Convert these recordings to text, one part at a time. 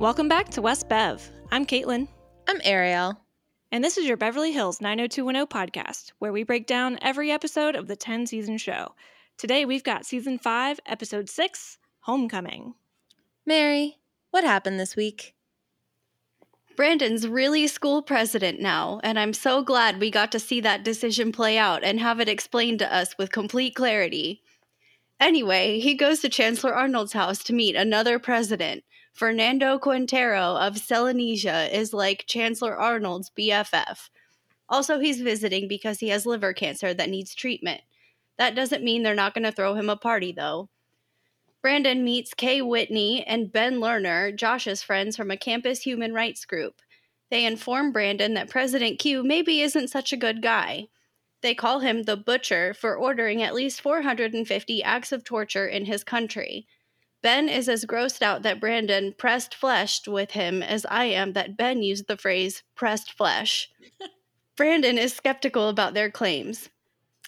Welcome back to West Bev. I'm Caitlin. I'm Ariel. And this is your Beverly Hills 90210 podcast, where we break down every episode of the 10 season show. Today we've got season 5, episode 6, Homecoming. Mary, what happened this week? Brandon's really school president now, and I'm so glad we got to see that decision play out and have it explained to us with complete clarity. Anyway, he goes to Chancellor Arnold's house to meet another president. Fernando Quintero of Selenesia is like Chancellor Arnold's BFF. Also, he's visiting because he has liver cancer that needs treatment. That doesn't mean they're not going to throw him a party, though. Brandon meets Kay Whitney and Ben Lerner, Josh's friends from a campus human rights group. They inform Brandon that President Q maybe isn't such a good guy. They call him the Butcher for ordering at least 450 acts of torture in his country. Ben is as grossed out that Brandon pressed fleshed with him as I am that Ben used the phrase pressed flesh. Brandon is skeptical about their claims,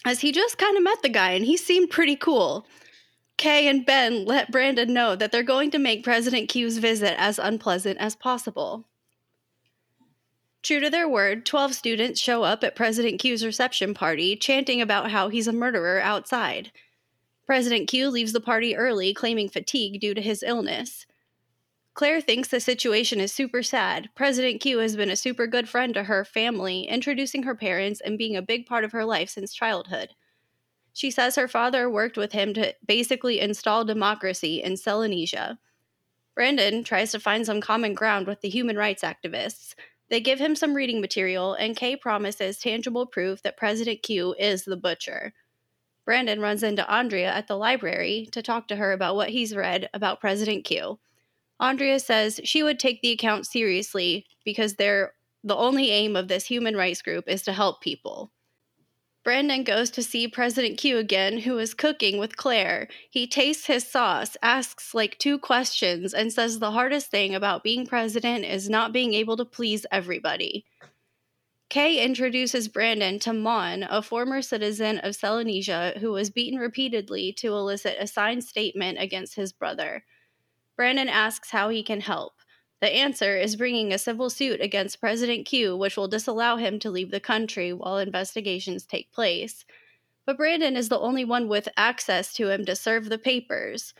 as he just kind of met the guy and he seemed pretty cool. Kay and Ben let Brandon know that they're going to make President Q's visit as unpleasant as possible. True to their word, 12 students show up at President Q's reception party, chanting about how he's a murderer outside. President Q leaves the party early, claiming fatigue due to his illness. Claire thinks the situation is super sad. President Q has been a super good friend to her family, introducing her parents and being a big part of her life since childhood. She says her father worked with him to basically install democracy in Selenesia. Brandon tries to find some common ground with the human rights activists. They give him some reading material, and Kay promises tangible proof that President Q is the butcher. Brandon runs into Andrea at the library to talk to her about what he's read about President Q. Andrea says she would take the account seriously because they're the only aim of this human rights group is to help people. Brandon goes to see President Q again, who is cooking with Claire. He tastes his sauce, asks like two questions, and says the hardest thing about being president is not being able to please everybody. Kay introduces Brandon to Mon, a former citizen of Selenesia who was beaten repeatedly to elicit a signed statement against his brother. Brandon asks how he can help. The answer is bringing a civil suit against President Q, which will disallow him to leave the country while investigations take place. But Brandon is the only one with access to him to serve the papers.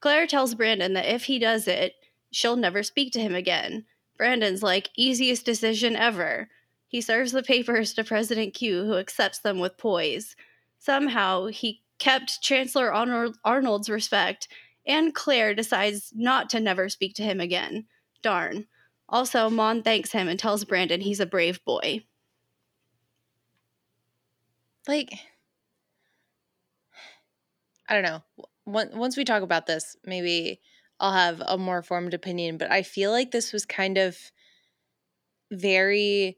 Claire tells Brandon that if he does it, she'll never speak to him again. Brandon's like, easiest decision ever. He serves the papers to President Q, who accepts them with poise. Somehow, he kept Chancellor Arnold's respect, and Claire decides not to never speak to him again. Darn. Also, Mon thanks him and tells Brandon he's a brave boy. Like, I don't know. Once we talk about this, maybe I'll have a more formed opinion, but I feel like this was kind of very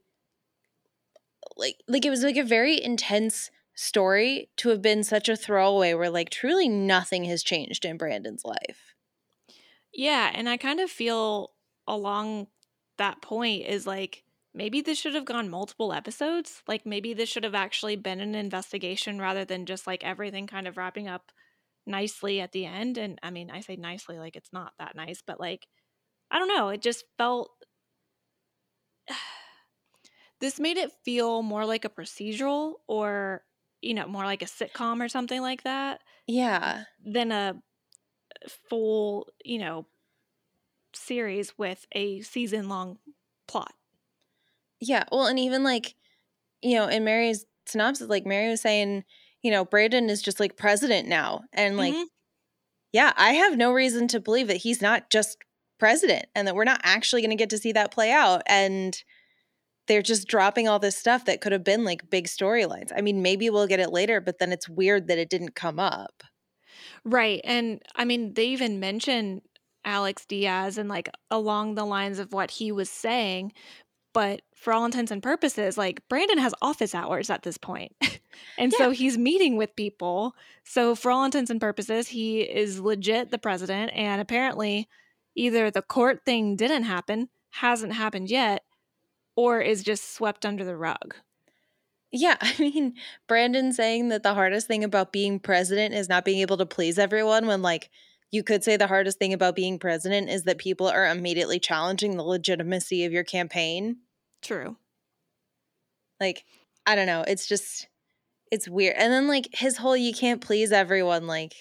like like it was like a very intense story to have been such a throwaway where like truly nothing has changed in Brandon's life. Yeah, and I kind of feel along that point is like maybe this should have gone multiple episodes. Like maybe this should have actually been an investigation rather than just like everything kind of wrapping up nicely at the end. And I mean, I say nicely like it's not that nice, but like I don't know, it just felt this made it feel more like a procedural or you know, more like a sitcom or something like that. Yeah. Than a full, you know, series with a season long plot. Yeah. Well, and even like, you know, in Mary's synopsis, like Mary was saying, you know, Brandon is just like president now. And like, mm-hmm. yeah, I have no reason to believe that he's not just president and that we're not actually going to get to see that play out. And they're just dropping all this stuff that could have been like big storylines. I mean, maybe we'll get it later, but then it's weird that it didn't come up. Right. And I mean, they even mention Alex Diaz and like along the lines of what he was saying. But for all intents and purposes, like Brandon has office hours at this point. and yeah. so he's meeting with people. So for all intents and purposes, he is legit the president. And apparently, either the court thing didn't happen, hasn't happened yet, or is just swept under the rug. Yeah, I mean, Brandon saying that the hardest thing about being president is not being able to please everyone when like you could say the hardest thing about being president is that people are immediately challenging the legitimacy of your campaign. True. Like, I don't know. It's just, it's weird. And then, like, his whole you can't please everyone, like,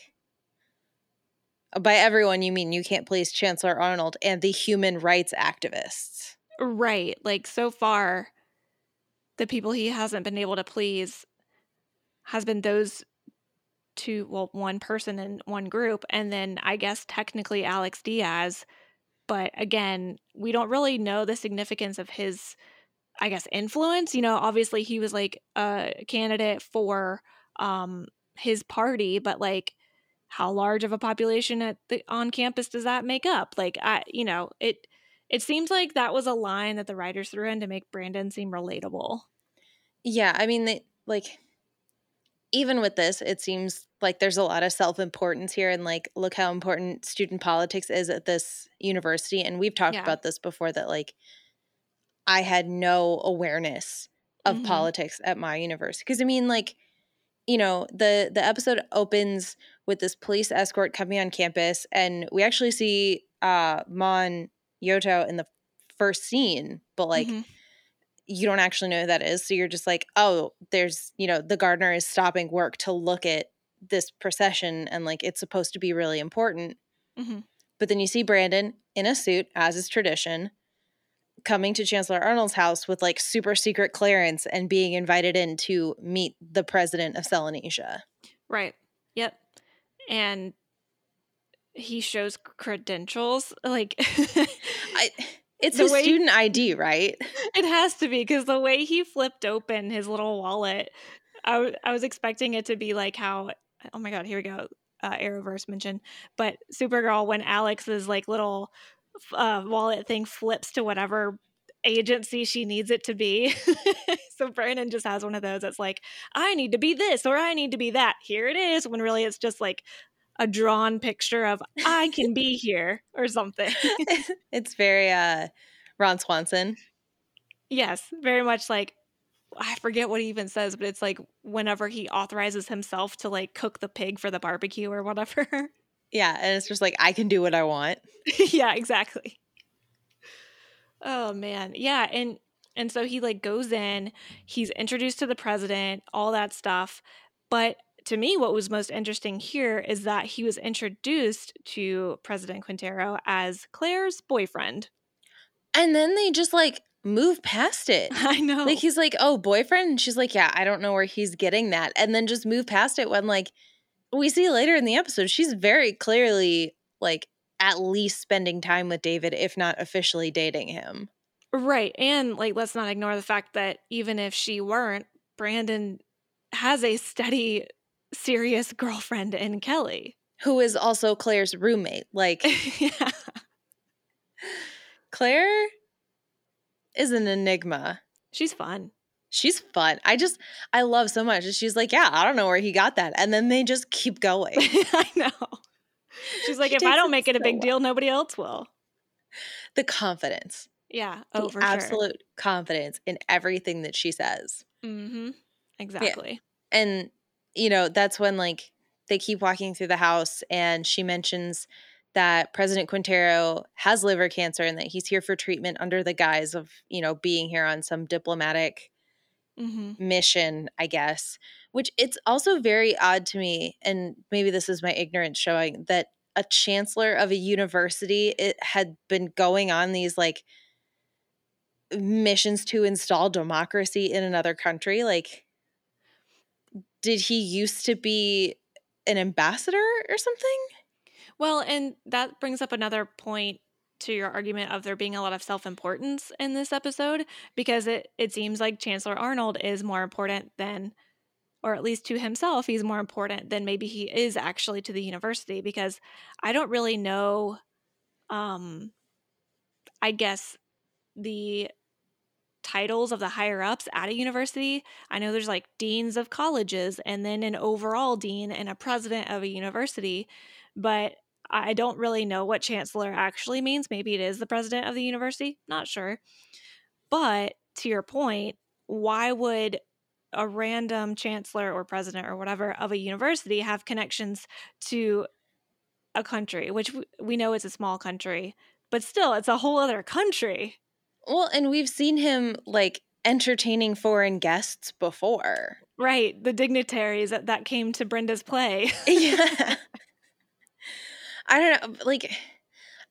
by everyone, you mean you can't please Chancellor Arnold and the human rights activists. Right. Like, so far, the people he hasn't been able to please has been those two, well, one person in one group, and then I guess technically Alex Diaz. But again, we don't really know the significance of his, I guess, influence. You know, obviously he was like a candidate for um his party, but like how large of a population at the on campus does that make up? Like I you know, it it seems like that was a line that the writers threw in to make Brandon seem relatable. Yeah, I mean they like even with this, it seems like there's a lot of self importance here. And like, look how important student politics is at this university. And we've talked yeah. about this before that, like, I had no awareness of mm-hmm. politics at my university. Cause I mean, like, you know, the the episode opens with this police escort coming on campus, and we actually see uh Mon Yoto in the first scene, but like mm-hmm you don't actually know who that is. So you're just like, oh, there's, you know, the gardener is stopping work to look at this procession and like it's supposed to be really important. Mm-hmm. But then you see Brandon in a suit, as is tradition, coming to Chancellor Arnold's house with like super secret clearance and being invited in to meet the president of Selenesia. Right. Yep. And he shows credentials like I it's the a student ID, right? It has to be because the way he flipped open his little wallet, I, w- I was expecting it to be like how, oh my God, here we go. Uh, Arrowverse mention, but Supergirl, when Alex's like little uh, wallet thing flips to whatever agency she needs it to be. so Brandon just has one of those that's like, I need to be this or I need to be that. Here it is. When really it's just like a drawn picture of I can be here or something. it's very uh Ron Swanson. Yes, very much like I forget what he even says, but it's like whenever he authorizes himself to like cook the pig for the barbecue or whatever. Yeah, and it's just like I can do what I want. yeah, exactly. Oh man. Yeah, and and so he like goes in, he's introduced to the president, all that stuff. But to me, what was most interesting here is that he was introduced to President Quintero as Claire's boyfriend. And then they just like move past it. I know. Like he's like, oh, boyfriend? And she's like, yeah, I don't know where he's getting that. And then just move past it when like we see later in the episode, she's very clearly like at least spending time with David, if not officially dating him. Right. And like, let's not ignore the fact that even if she weren't, Brandon has a steady serious girlfriend in Kelly. Who is also Claire's roommate. Like, yeah. Claire is an enigma. She's fun. She's fun. I just, I love so much. She's like, yeah, I don't know where he got that. And then they just keep going. I know. She's like, she if I don't make it, it a big well. deal, nobody else will. The confidence. Yeah. Oh, the absolute sure. confidence in everything that she says. Mm-hmm. Exactly. Yeah. And you know, that's when like they keep walking through the house and she mentions that President Quintero has liver cancer and that he's here for treatment under the guise of, you know, being here on some diplomatic mm-hmm. mission, I guess. Which it's also very odd to me, and maybe this is my ignorance showing that a chancellor of a university it had been going on these like missions to install democracy in another country. Like did he used to be an ambassador or something? Well, and that brings up another point to your argument of there being a lot of self-importance in this episode because it it seems like Chancellor Arnold is more important than or at least to himself he's more important than maybe he is actually to the university because I don't really know um I guess the titles of the higher ups at a university. I know there's like deans of colleges and then an overall dean and a president of a university, but I don't really know what chancellor actually means. Maybe it is the president of the university, not sure. But to your point, why would a random chancellor or president or whatever of a university have connections to a country, which we know it's a small country, but still, it's a whole other country. Well, and we've seen him like entertaining foreign guests before. Right. The dignitaries that, that came to Brenda's play. yeah. I don't know. Like,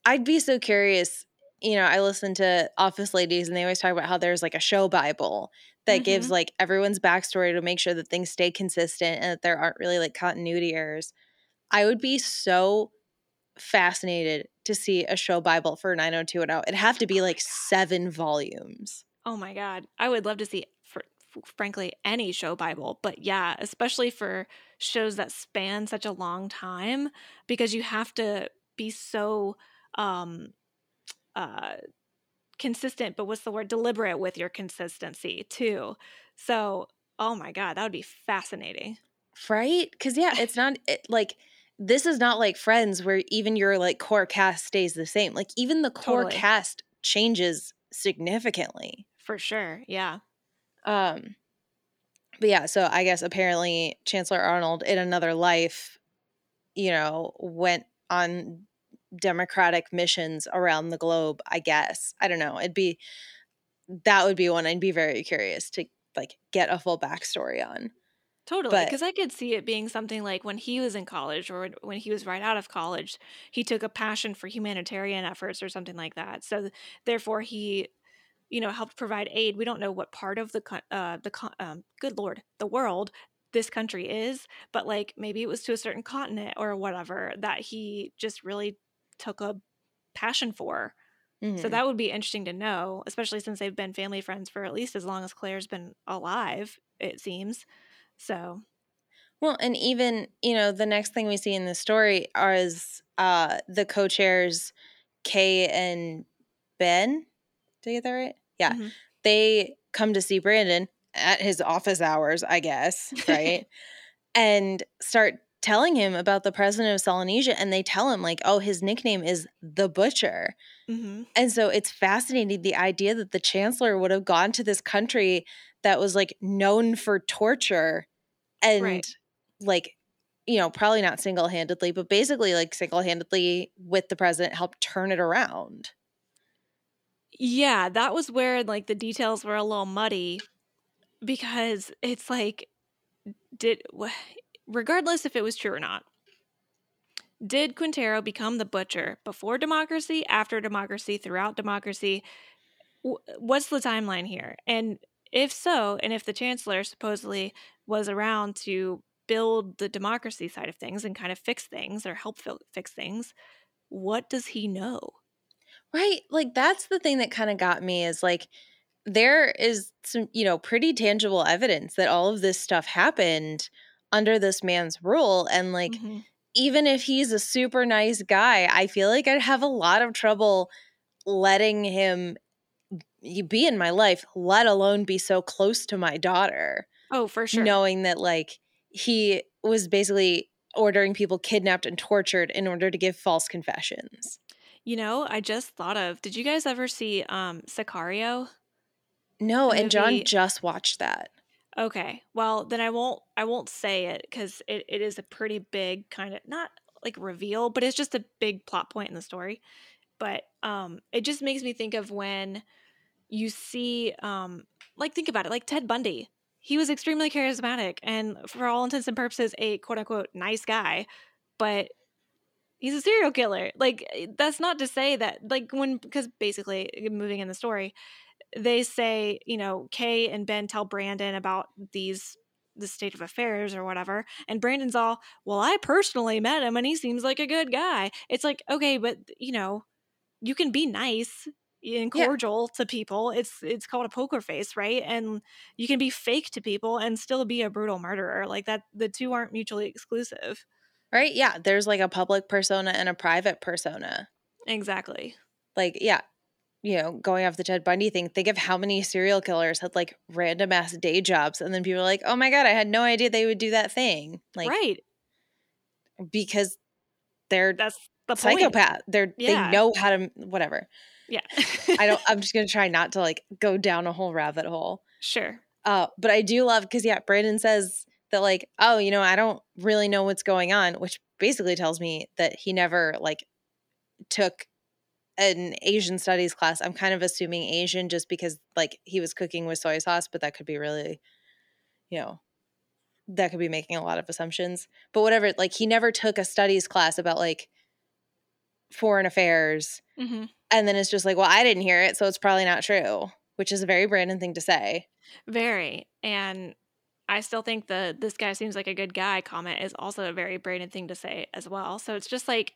I'd be so curious. You know, I listen to Office Ladies and they always talk about how there's like a show Bible that mm-hmm. gives like everyone's backstory to make sure that things stay consistent and that there aren't really like continuity errors. I would be so fascinated to see a show Bible for 90210. It'd have to be like seven volumes. Oh my God. I would love to see, for, frankly, any show Bible. But yeah, especially for shows that span such a long time, because you have to be so um, uh, consistent, but what's the word? Deliberate with your consistency too. So, oh my God, that would be fascinating. Right? Because, yeah, it's not it, like this is not like Friends where even your like core cast stays the same. Like, even the core totally. cast changes significantly. For sure. Yeah. Um, but yeah, so I guess apparently Chancellor Arnold in another life, you know, went on democratic missions around the globe, I guess. I don't know. It'd be that would be one I'd be very curious to like get a full backstory on. Totally, because I could see it being something like when he was in college or when he was right out of college, he took a passion for humanitarian efforts or something like that. So therefore, he, you know, helped provide aid. We don't know what part of the uh, the um, good lord the world this country is, but like maybe it was to a certain continent or whatever that he just really took a passion for. So that would be interesting to know, especially since they've been family friends for at least as long as Claire's been alive, it seems. So well, and even, you know, the next thing we see in the story is uh the co-chairs Kay and Ben. Did I get that right? Yeah. Mm-hmm. They come to see Brandon at his office hours, I guess, right? and start telling him about the president of Selenesia and they tell him like, "Oh, his nickname is the Butcher." Mm-hmm. And so it's fascinating the idea that the chancellor would have gone to this country that was like known for torture and right. like you know, probably not single-handedly, but basically like single-handedly with the president helped turn it around. Yeah, that was where like the details were a little muddy because it's like did regardless if it was true or not. Did Quintero become the butcher before democracy, after democracy, throughout democracy? What's the timeline here? And if so, and if the chancellor supposedly was around to build the democracy side of things and kind of fix things or help fix things, what does he know? Right. Like that's the thing that kind of got me is like there is some, you know, pretty tangible evidence that all of this stuff happened under this man's rule and like mm-hmm. even if he's a super nice guy i feel like i'd have a lot of trouble letting him be in my life let alone be so close to my daughter oh for sure knowing that like he was basically ordering people kidnapped and tortured in order to give false confessions you know i just thought of did you guys ever see um sicario no and john just watched that Okay. Well, then I won't I won't say it cuz it, it is a pretty big kind of not like reveal, but it's just a big plot point in the story. But um it just makes me think of when you see um like think about it, like Ted Bundy. He was extremely charismatic and for all intents and purposes a quote unquote nice guy, but he's a serial killer. Like eh, that's not to say that like when because basically moving in the story, they say, you know, Kay and Ben tell Brandon about these the state of affairs or whatever and Brandon's all, "Well, I personally met him and he seems like a good guy." It's like, "Okay, but you know, you can be nice and cordial yeah. to people. It's it's called a poker face, right? And you can be fake to people and still be a brutal murderer. Like that the two aren't mutually exclusive. Right? Yeah, there's like a public persona and a private persona. Exactly. Like, yeah, you know, going off the Ted Bundy thing, think of how many serial killers had like random ass day jobs. And then people are like, oh my God, I had no idea they would do that thing. Like, right. Because they're that's the psychopath. Point. They're, yeah. they know how to, whatever. Yeah. I don't, I'm just going to try not to like go down a whole rabbit hole. Sure. Uh, but I do love, because yeah, Brandon says that like, oh, you know, I don't really know what's going on, which basically tells me that he never like took an Asian studies class. I'm kind of assuming Asian just because like he was cooking with soy sauce, but that could be really, you know, that could be making a lot of assumptions. But whatever, like he never took a studies class about like foreign affairs. Mm-hmm. And then it's just like, well, I didn't hear it, so it's probably not true, which is a very Brandon thing to say. Very. And I still think the this guy seems like a good guy comment is also a very Brandon thing to say as well. So it's just like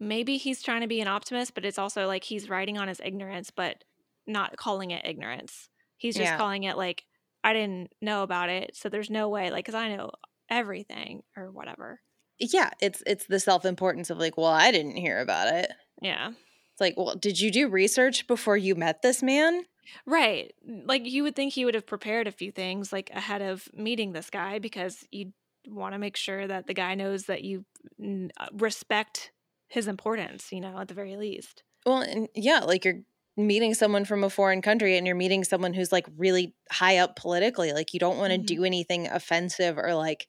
maybe he's trying to be an optimist, but it's also like he's writing on his ignorance, but not calling it ignorance. He's just Yeah. calling it like I didn't know about it, so there's no way like cuz I know everything or whatever. Yeah, it's it's the self-importance of like, well, I didn't hear about it. Yeah. It's like, well, did you do research before you met this man? Right. Like you would think he would have prepared a few things like ahead of meeting this guy because you want to make sure that the guy knows that you uh, respect his importance, you know, at the very least. Well, and yeah, like you're meeting someone from a foreign country and you're meeting someone who's like really high up politically. Like you don't want to Mhm. do anything offensive or like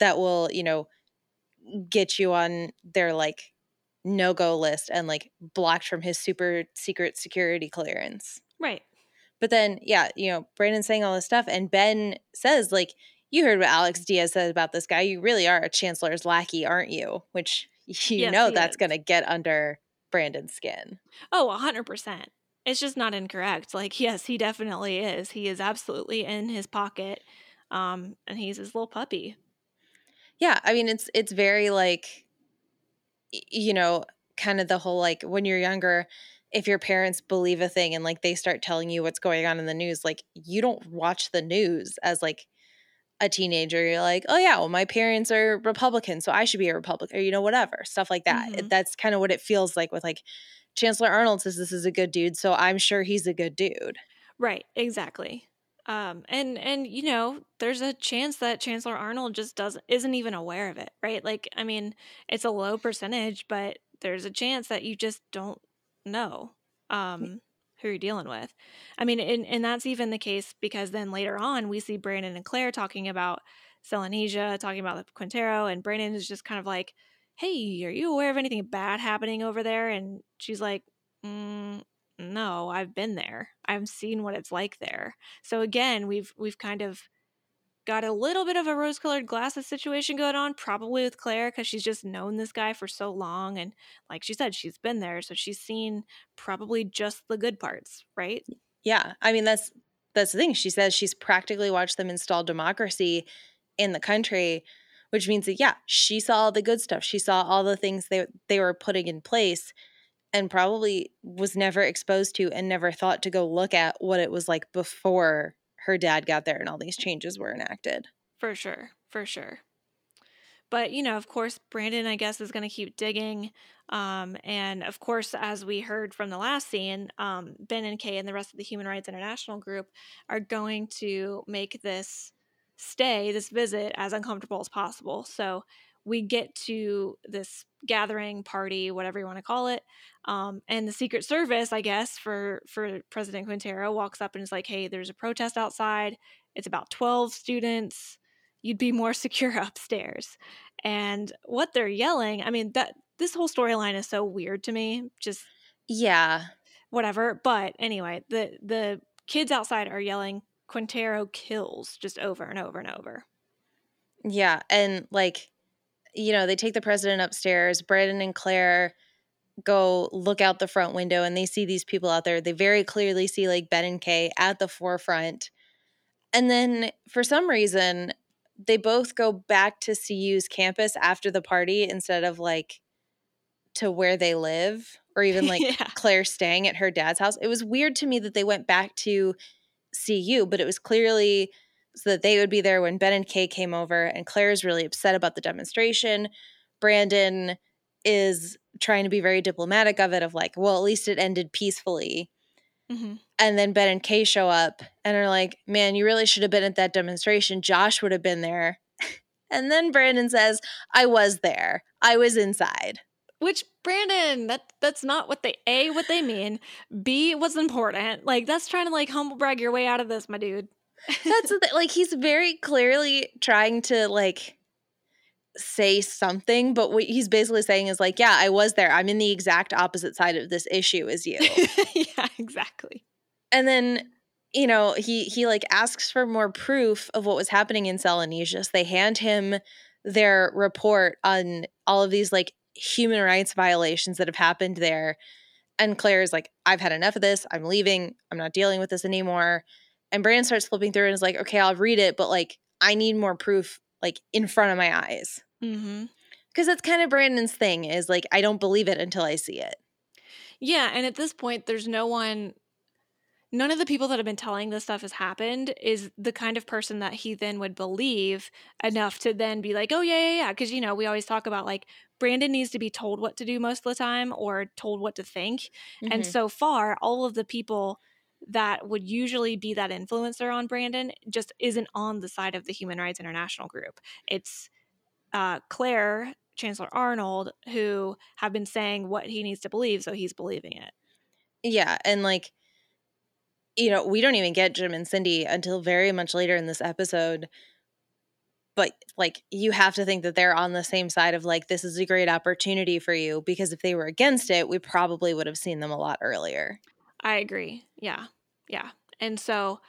that will, you know, get you on their like no go list and like blocked from his super secret security clearance. Right. But then, yeah, you know, Brandon's saying all this stuff, and Ben says, like, you heard what Alex Diaz said about this guy. You really are a chancellor's lackey, aren't you? Which you Yes, know that's going to get under Brandon's skin. Oh, 100%. It's just not incorrect. Like, yes, he definitely is. He is absolutely in his pocket. Um, and he's his little puppy. Yeah, I mean, it's it's very like, you know, kind of the whole like when you're younger, if your parents believe a thing and like they start telling you what's going on in the news, like you don't watch the news as like a teenager. You're like, oh yeah, well my parents are Republican, so I should be a Republican, or you know, whatever stuff like that. Mhm. That's kind of what it feels like with like Chancellor Arnold says this is a good dude, so I'm sure he's a good dude. Right, exactly. Um, and and you know, there's a chance that Chancellor Arnold just doesn't isn't even aware of it, right? Like, I mean, it's a low percentage, but there's a chance that you just don't know um who you're dealing with. I mean, and and that's even the case because then later on we see Brandon and Claire talking about Selenesia, talking about the Quintero, and Brandon is just kind of like, "Hey, are you aware of anything bad happening over there?" And she's like, mm, "No, I've been there. I've seen what it's like there." So again, we've we've kind of got a little bit of a rose-colored glasses situation going on, probably with Claire because she's just known this guy for so long, and like she said, she's been there, so she's seen probably just the good parts, right? Yeah, I mean that's that's the thing. She says she's practically watched them install democracy in the country, which means that yeah, she saw all the good stuff. She saw all the things they they were putting in place and probably was never exposed to and never thought to go look at what it was like before her dad got there and all these changes were enacted. For sure, for sure. But you know, of course, Brandon, I guess, is going to keep digging. Um, and of course, as we heard from the last scene, um, Ben and Kay and the rest of the Human Rights International group are going to make this stay, this visit, as uncomfortable as possible. So we get to this gathering party, whatever you want to call it, um, and the Secret Service, I guess, for for President Quintero walks up and is like, "Hey, there's a protest outside. It's about twelve students." you'd be more secure upstairs. And what they're yelling, I mean, that this whole storyline is so weird to me. Just Yeah. whatever. But anyway, the the kids outside are yelling Quintero kills just over and over and over. Yeah, and like you know, they take the president upstairs. Brandon and Claire go look out the front window and they see these people out there. They very clearly see like Ben and Kay at the forefront. And then for some reason, they both go back to CU's campus after the party instead of like to where they live or even like Yeah. Claire staying at her dad's house. It was weird to me that they went back to CU, but it was clearly so that they would be there when Ben and Kay came over. And Claire's really upset about the demonstration. Brandon is trying to be very diplomatic of it, of like, well, at least it ended peacefully. hmm And then Ben and Kay show up and are like, man, you really should have been at that demonstration. Josh would have been there. and then Brandon says, I was there. I was inside. Which Brandon, that that's not what they a what they mean. B was important. Like that's trying to like humble brag your way out of this, my dude. That's the, like he's very clearly trying to like say something, but what he's basically saying is like, yeah, I was there. I'm in the exact opposite side of this issue as you. yeah, exactly. And then, you know, he he like asks for more proof of what was happening in Selenesius. They hand him their report on all of these like human rights violations that have happened there. And Claire is like, I've had enough of this. I'm leaving. I'm not dealing with this anymore. And Brandon starts flipping through and is like, okay, I'll read it, but like, I need more proof like in front of my eyes. Mm-hmm. Because that's kind of Brandon's thing is like, I don't believe it until I see it. Yeah. And at this point, there's no one, none of the people that have been telling this stuff has happened is the kind of person that he then would believe enough to then be like, oh, yeah, yeah, yeah. Because, you know, we always talk about like Brandon needs to be told what to do most of the time or told what to think. Mm-hmm. And so far, all of the people that would usually be that influencer on Brandon just isn't on the side of the Human Rights International group. It's uh, Claire, Chancellor Arnold, who have been saying what he needs to believe, so he's believing it. Yeah. And like, you know, we don't even get Jim and Cindy until very much later in this episode. But like, you have to think that they're on the same side of like, this is a great opportunity for you because if they were against it, we probably would have seen them a lot earlier. I agree. Yeah. Yeah. And so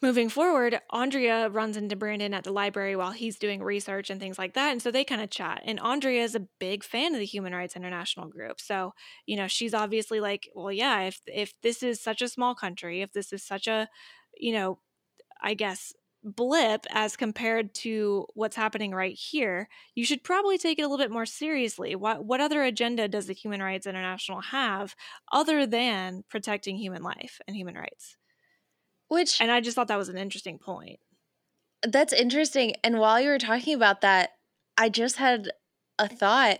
moving forward, Andrea runs into Brandon at the library while he's doing research and things like that. And so they kind of chat. And Andrea is a big fan of the Human Rights International group. So, you know, she's obviously like, well, yeah, if if this is such a small country, if this is such a, you know, I guess blip as compared to what's happening right here, you should probably take it a little bit more seriously. What what other agenda does the Human Rights International have other than protecting human life and human rights? Which And I just thought that was an interesting point. That's interesting. And while you were talking about that, I just had a thought.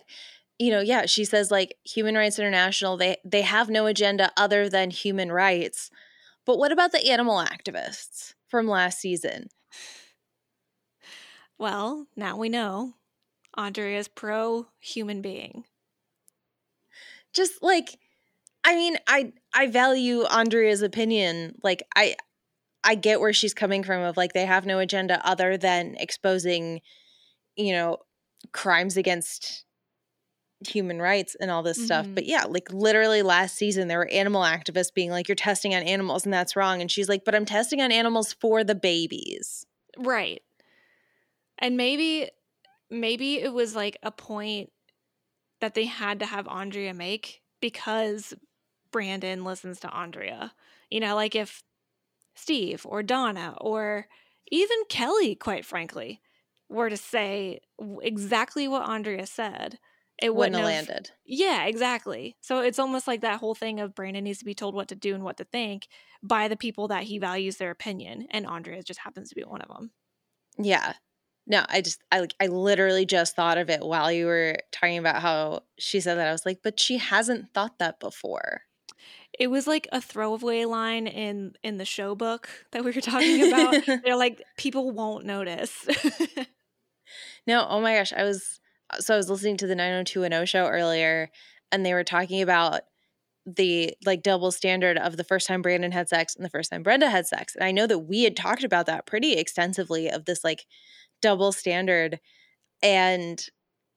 You know, yeah, she says like Human Rights International, they they have no agenda other than human rights. But what about the animal activists? from last season? Well, now we know Andrea's pro human being. Just like I mean, I I value Andrea's opinion. Like I I get where she's coming from of like they have no agenda other than exposing, you know, crimes against human rights and all this mm-hmm. stuff. But yeah, like literally last season, there were animal activists being like, you're testing on animals and that's wrong. And she's like, but I'm testing on animals for the babies. Right. And maybe, maybe it was like a point that they had to have Andrea make because Brandon listens to Andrea. You know, like if Steve or Donna or even Kelly, quite frankly, were to say exactly what Andrea said, it wouldn't, wouldn't have landed. Yeah, exactly. So it's almost like that whole thing of Brandon needs to be told what to do and what to think by the people that he values their opinion, and Andrea just happens to be one of them. Yeah. No, I just I like I literally just thought of it while you were talking about how she said that. I was like, but she hasn't thought that before. It was like a throwaway line in in the show book that we were talking about. They're like, people won't notice. no, oh my gosh, I was so I was listening to the 90210 show earlier and they were talking about the like double standard of the first time Brandon had sex and the first time Brenda had sex. And I know that we had talked about that pretty extensively of this like double standard and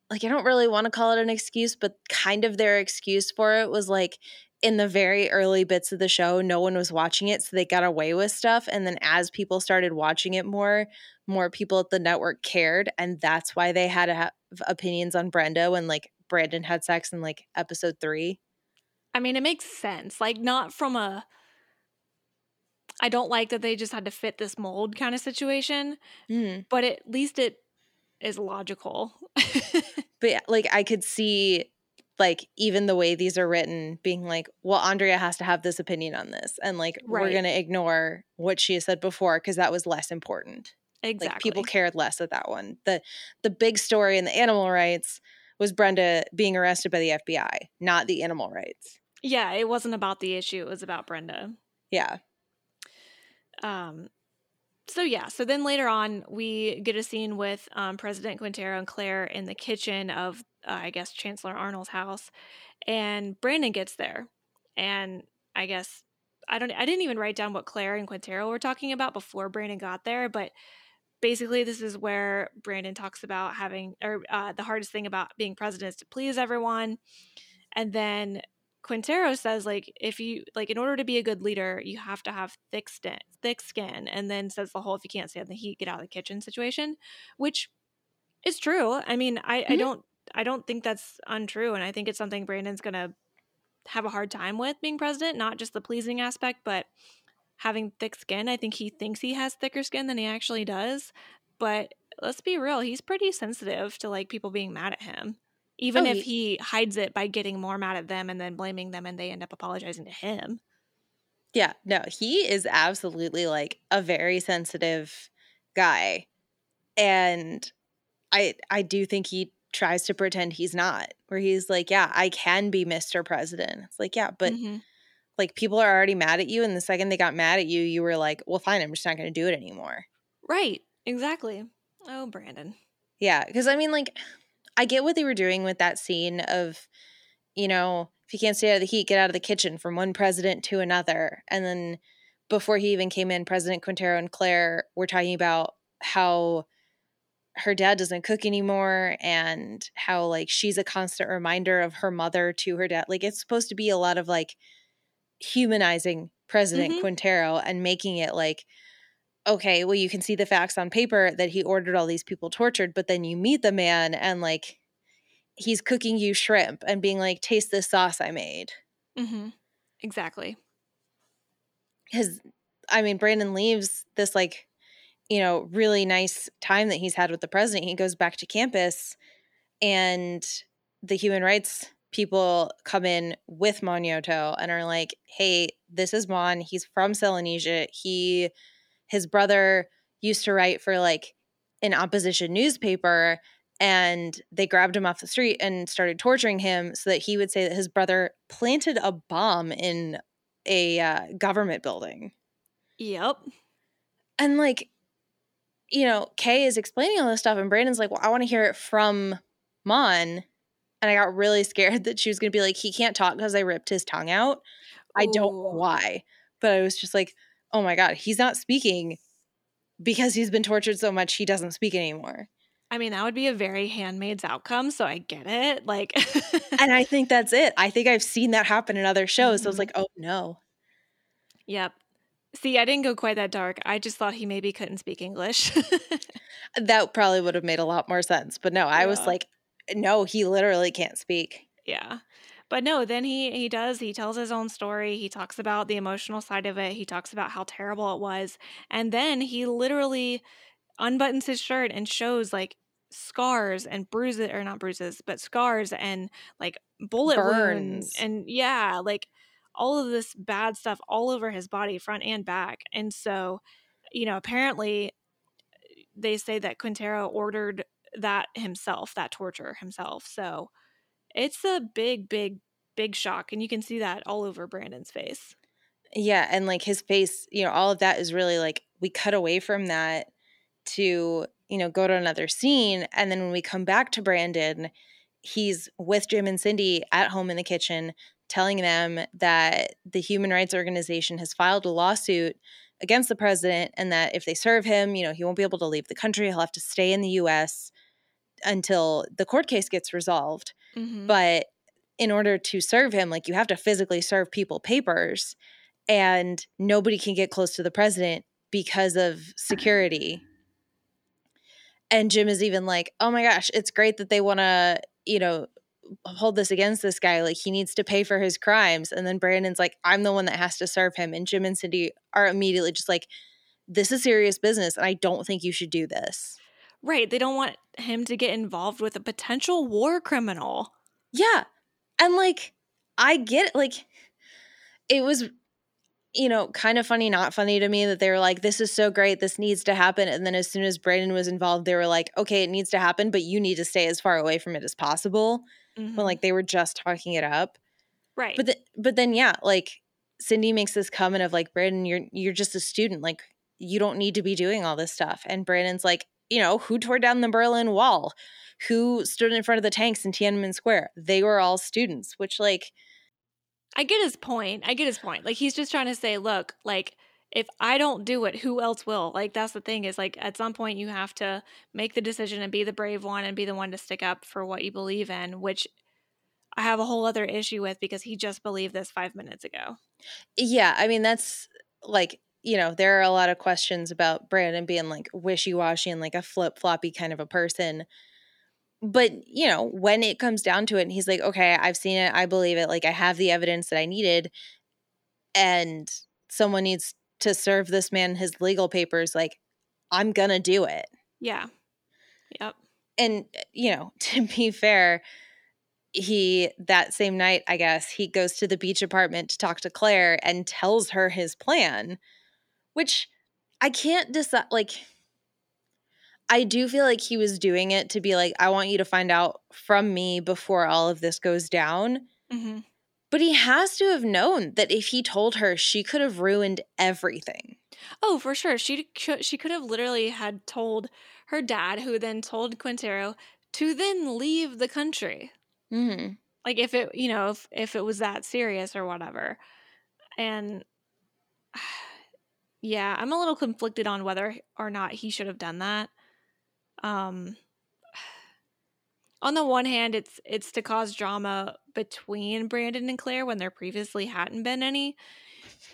like I don't really want to call it an excuse, but kind of their excuse for it was like in the very early bits of the show, no one was watching it, so they got away with stuff. And then as people started watching it more, more people at the network cared, and that's why they had to opinions on Brenda when like Brandon had sex in like episode three. I mean, it makes sense. Like, not from a I don't like that they just had to fit this mold kind of situation, mm. but at least it is logical. but yeah, like I could see like even the way these are written being like well andrea has to have this opinion on this and like right. we're going to ignore what she has said before because that was less important exactly like people cared less at that one. The the big story in the animal rights was brenda being arrested by the fbi not the animal rights. Yeah it wasn't about the issue it was about brenda. Yeah. Um so yeah so then later on we get a scene with um, president quintero and claire in the kitchen of uh, I guess Chancellor Arnold's house, and Brandon gets there, and I guess I don't I didn't even write down what Claire and Quintero were talking about before Brandon got there, but basically this is where Brandon talks about having or uh, the hardest thing about being president is to please everyone. And then Quintero says like if you like in order to be a good leader, you have to have thick skin, thick skin, and then says the whole if you can't stand the heat, get out of the kitchen situation, which is true. I mean, I, mm-hmm. I don't I don't think that's untrue, and I think it's something Brandon's gonna have a hard time with being president, not just the pleasing aspect, but having thick skin. I think he thinks he has thicker skin than he actually does, but let's be real, he's pretty sensitive to like people being mad at him even oh, if he, he hides it by getting more mad at them and then blaming them and they end up apologizing to him. Yeah, no, he is absolutely like a very sensitive guy. And I I do think he tries to pretend he's not. Where he's like, "Yeah, I can be Mr. President." It's like, "Yeah, but mm-hmm. Like people are already mad at you and the second they got mad at you, you were like, "Well, fine, I'm just not going to do it anymore." Right. Exactly. Oh, Brandon. Yeah, cuz I mean like I get what they were doing with that scene of, you know, if you can't stay out of the heat, get out of the kitchen from one president to another. And then before he even came in, President Quintero and Claire were talking about how her dad doesn't cook anymore and how like she's a constant reminder of her mother to her dad. Like it's supposed to be a lot of like humanizing President mm-hmm. Quintero and making it like okay, well, you can see the facts on paper that he ordered all these people tortured, but then you meet the man and like he's cooking you shrimp and being like, taste this sauce I made. Mm-hmm. Exactly. Because, I mean, Brandon leaves this like, you know, really nice time that he's had with the president. He goes back to campus and the human rights people come in with Monyoto and are like, hey, this is Mon. He's from Selenesia. He his brother used to write for like an opposition newspaper and they grabbed him off the street and started torturing him so that he would say that his brother planted a bomb in a uh, government building. Yep. And like, you know, Kay is explaining all this stuff, and Brandon's like, "Well, I want to hear it from Mon." And I got really scared that she was going to be like, "He can't talk because I ripped his tongue out." Ooh. I don't know why, but I was just like, oh my God, he's not speaking because he's been tortured so much, he doesn't speak anymore. I mean, that would be a very handmaid's outcome. So I get it. Like, and I think that's it. I think I've seen that happen in other shows. Mm-hmm. So I was like, oh no. Yep. See, I didn't go quite that dark. I just thought he maybe couldn't speak English. that probably would have made a lot more sense. But no, I yeah. was like, no, he literally can't speak. Yeah but no then he he does he tells his own story he talks about the emotional side of it he talks about how terrible it was and then he literally unbuttons his shirt and shows like scars and bruises or not bruises but scars and like bullet Burns. wounds and yeah like all of this bad stuff all over his body front and back and so you know apparently eh, they say that quintero ordered that himself that torture himself so it's a big, big, big shock. And you can see that all over Brandon's face. Yeah. And like his face, you know, all of that is really like we cut away from that to, you know, go to another scene. And then when we come back to Brandon, he's with Jim and Cindy at home in the kitchen telling them that the Human Rights Organization has filed a lawsuit against the president and that if they serve him, you know, he won't be able to leave the country. He'll have to stay in the US until the court case gets resolved. Mm-hmm. But in order to serve him, like you have to physically serve people papers, and nobody can get close to the president because of security. And Jim is even like, oh my gosh, it's great that they want to, you know, hold this against this guy. Like he needs to pay for his crimes. And then Brandon's like, I'm the one that has to serve him. And Jim and Cindy are immediately just like, this is serious business. And I don't think you should do this. Right. They don't want him to get involved with a potential war criminal. Yeah. And like, I get it. Like, it was, you know, kind of funny, not funny to me that they were like, this is so great. This needs to happen. And then as soon as Brandon was involved, they were like, okay, it needs to happen, but you need to stay as far away from it as possible. Mm-hmm. When like they were just talking it up. Right. But, th- but then, yeah, like Cindy makes this comment of like, Brandon, you're, you're just a student. Like, you don't need to be doing all this stuff. And Brandon's like, you know, who tore down the Berlin Wall? Who stood in front of the tanks in Tiananmen Square? They were all students, which, like, I get his point. I get his point. Like, he's just trying to say, look, like, if I don't do it, who else will? Like that's the thing is like at some point you have to make the decision and be the brave one and be the one to stick up for what you believe in, which I have a whole other issue with because he just believed this 5 minutes ago. Yeah, I mean that's like you know, there are a lot of questions about Brandon being like wishy washy and like a flip floppy kind of a person. But, you know, when it comes down to it, and he's like, okay, I've seen it. I believe it. Like, I have the evidence that I needed. And someone needs to serve this man his legal papers. Like, I'm going to do it. Yeah. Yep. And, eh, you know, to be fair, he that same night, I guess, he goes to the beach apartment to talk to Claire and tells her his plan which I can't decide. Like, I do feel like he was doing it to be like, I want you to find out from me before all of this goes down. Mm-hmm. But he has to have known that if he told her, she could have ruined everything. Oh, for sure. She could, she could have literally had told her dad, who then told Quintero to then leave the country. Mm-hmm. Like if it, you know, if if it was that serious or whatever, and yeah, I'm a little conflicted on whether or not he should have done that. Um on the one hand, it's it's to cause drama between Brandon and Claire when there previously hadn't been any,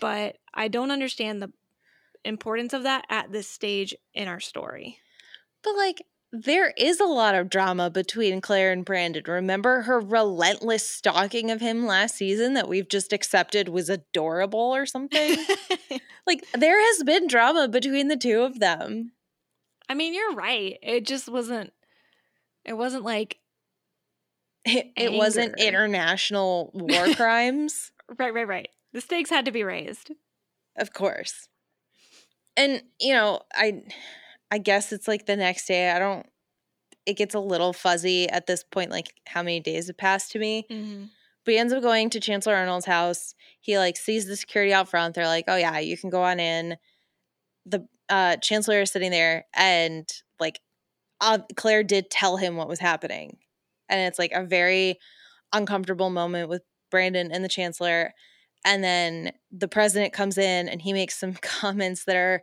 but I don't understand the importance of that at this stage in our story. But like there is a lot of drama between Claire and Brandon. Remember her relentless stalking of him last season that we've just accepted was adorable or something? like, there has been drama between the two of them. I mean, you're right. It just wasn't, it wasn't like, it, it wasn't international war crimes. right, right, right. The stakes had to be raised. Of course. And, you know, I I guess it's like the next day. I don't. It gets a little fuzzy at this point, like how many days have passed to me. Mm-hmm. But he ends up going to Chancellor Arnold's house. He like sees the security out front. They're like, "Oh yeah, you can go on in." The uh, Chancellor is sitting there, and like uh, Claire did tell him what was happening, and it's like a very uncomfortable moment with Brandon and the Chancellor. And then the president comes in and he makes some comments that are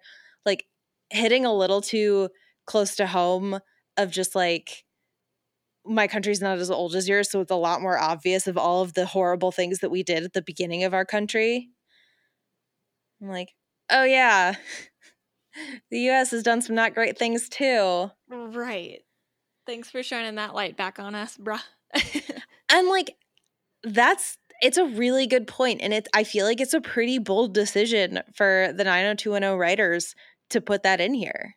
hitting a little too close to home of just like my country's not as old as yours so it's a lot more obvious of all of the horrible things that we did at the beginning of our country. I'm like oh yeah. The us has done some not great things too. Right. Thanks for shining that light back on us bruh. And like that's it's a really good point and it's i feel like it's a pretty bold decision for the 90210 writers to put that in here.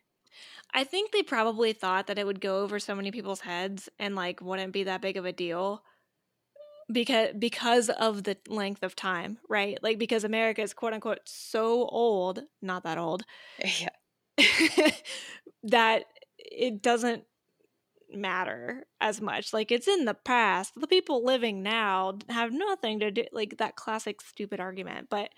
I think they probably thought that it would go over so many people's heads and like wouldn't be that big of a deal because because of the length of time, right? Like because America is quote unquote so old, not that old. Yeah. that it doesn't matter as much. Like it's in the past. The people living now have nothing to do like that classic stupid argument, but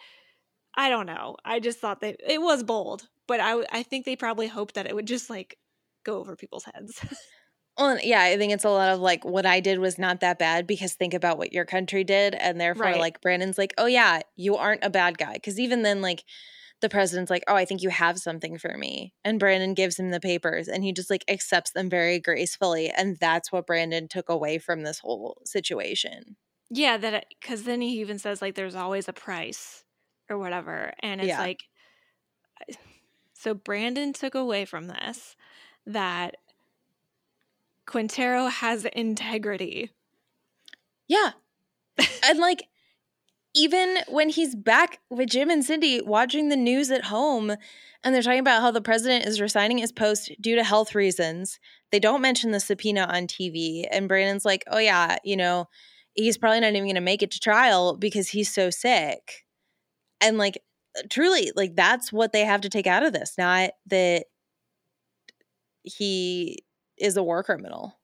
I don't know. I just thought that it was bold, but I I think they probably hoped that it would just like go over people's heads. well, yeah, I think it's a lot of like what I did was not that bad because think about what your country did, and therefore right. like Brandon's like, oh yeah, you aren't a bad guy because even then like the president's like, oh, I think you have something for me, and Brandon gives him the papers, and he just like accepts them very gracefully, and that's what Brandon took away from this whole situation. Yeah, that because then he even says like, there's always a price or whatever. And it's yeah. like, so Brandon took away from this that Quintero has integrity. Yeah. and like, even when he's back with Jim and Cindy watching the news at home and they're talking about how the president is resigning his post due to health reasons, they don't mention the subpoena on TV. And Brandon's like, oh, yeah, you know, he's probably not even going to make it to trial because he's so sick and like truly like that's what they have to take out of this not that he is a war criminal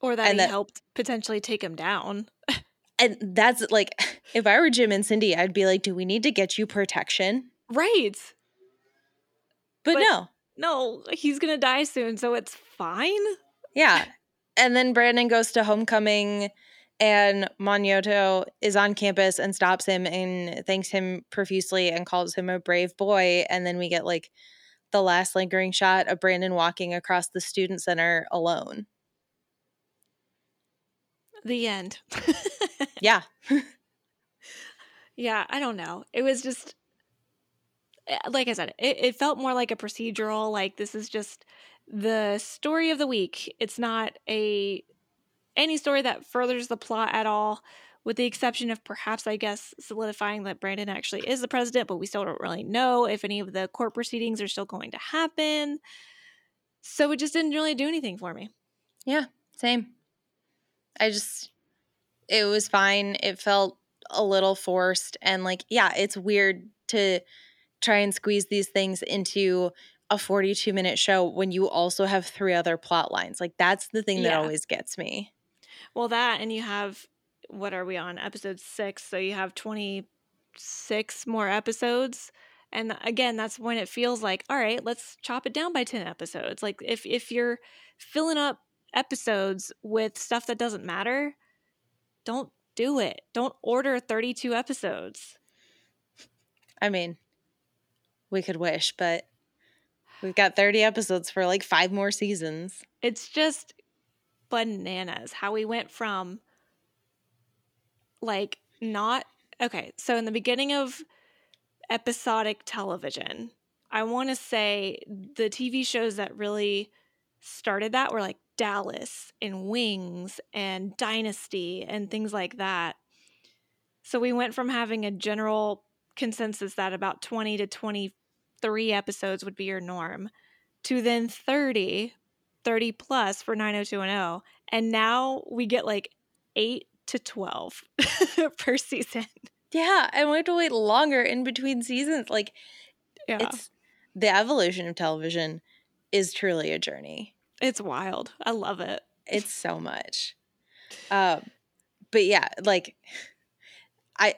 or that and he that, helped potentially take him down. And that's like if i were jim and cindy i'd be like do we need to get you protection? Right. But, but no. no he's gonna die soon so it's fine. Yeah. And then brandon goes to homecoming And Magneto is on campus and stops him and thanks him profusely and calls him a brave boy. And then we get like the last lingering shot of Brandon walking across the student center alone. The end. yeah. yeah, I don't know. It was just eh, like I said, it, it felt more like a procedural, like this is just the story of the week. It's not a any story that furthers the plot at all, with the exception of perhaps, I guess, solidifying that Brandon actually is the president, but we still don't really know if any of the court proceedings are still going to happen. So it just didn't really do anything for me. Yeah, same. I just, it was fine. It felt a little forced. And like, yeah, it's weird to try and squeeze these things into a 42 minute show when you also have three other plot lines. Like, that's the thing that Yeah. always gets me. Well, that and you have what are we on episode six? So you have twenty six more episodes, and again, that's when it feels like all right, let's chop it down by ten episodes. Like if if you're filling up episodes with stuff that doesn't matter, don't do it. Don't order thirty two episodes. I mean, we could wish, but we've got 30 episodes for like five more seasons. It's just bananas how we went from like not okay. So in the beginning of episodic television, I want to say the TV shows that really started that were like Dallas and Wings and Dynasty and things like that. So we went from having a general consensus that about 20 to 23 episodes would be your norm to then 30 30 plus for 90210 and now we get like 8 to 12 per season Yeah, and we have to wait longer in between seasons. Like, yeah it's, the evolution of television is truly a journey. it's wild i love it It's so much. Um, but yeah, like, I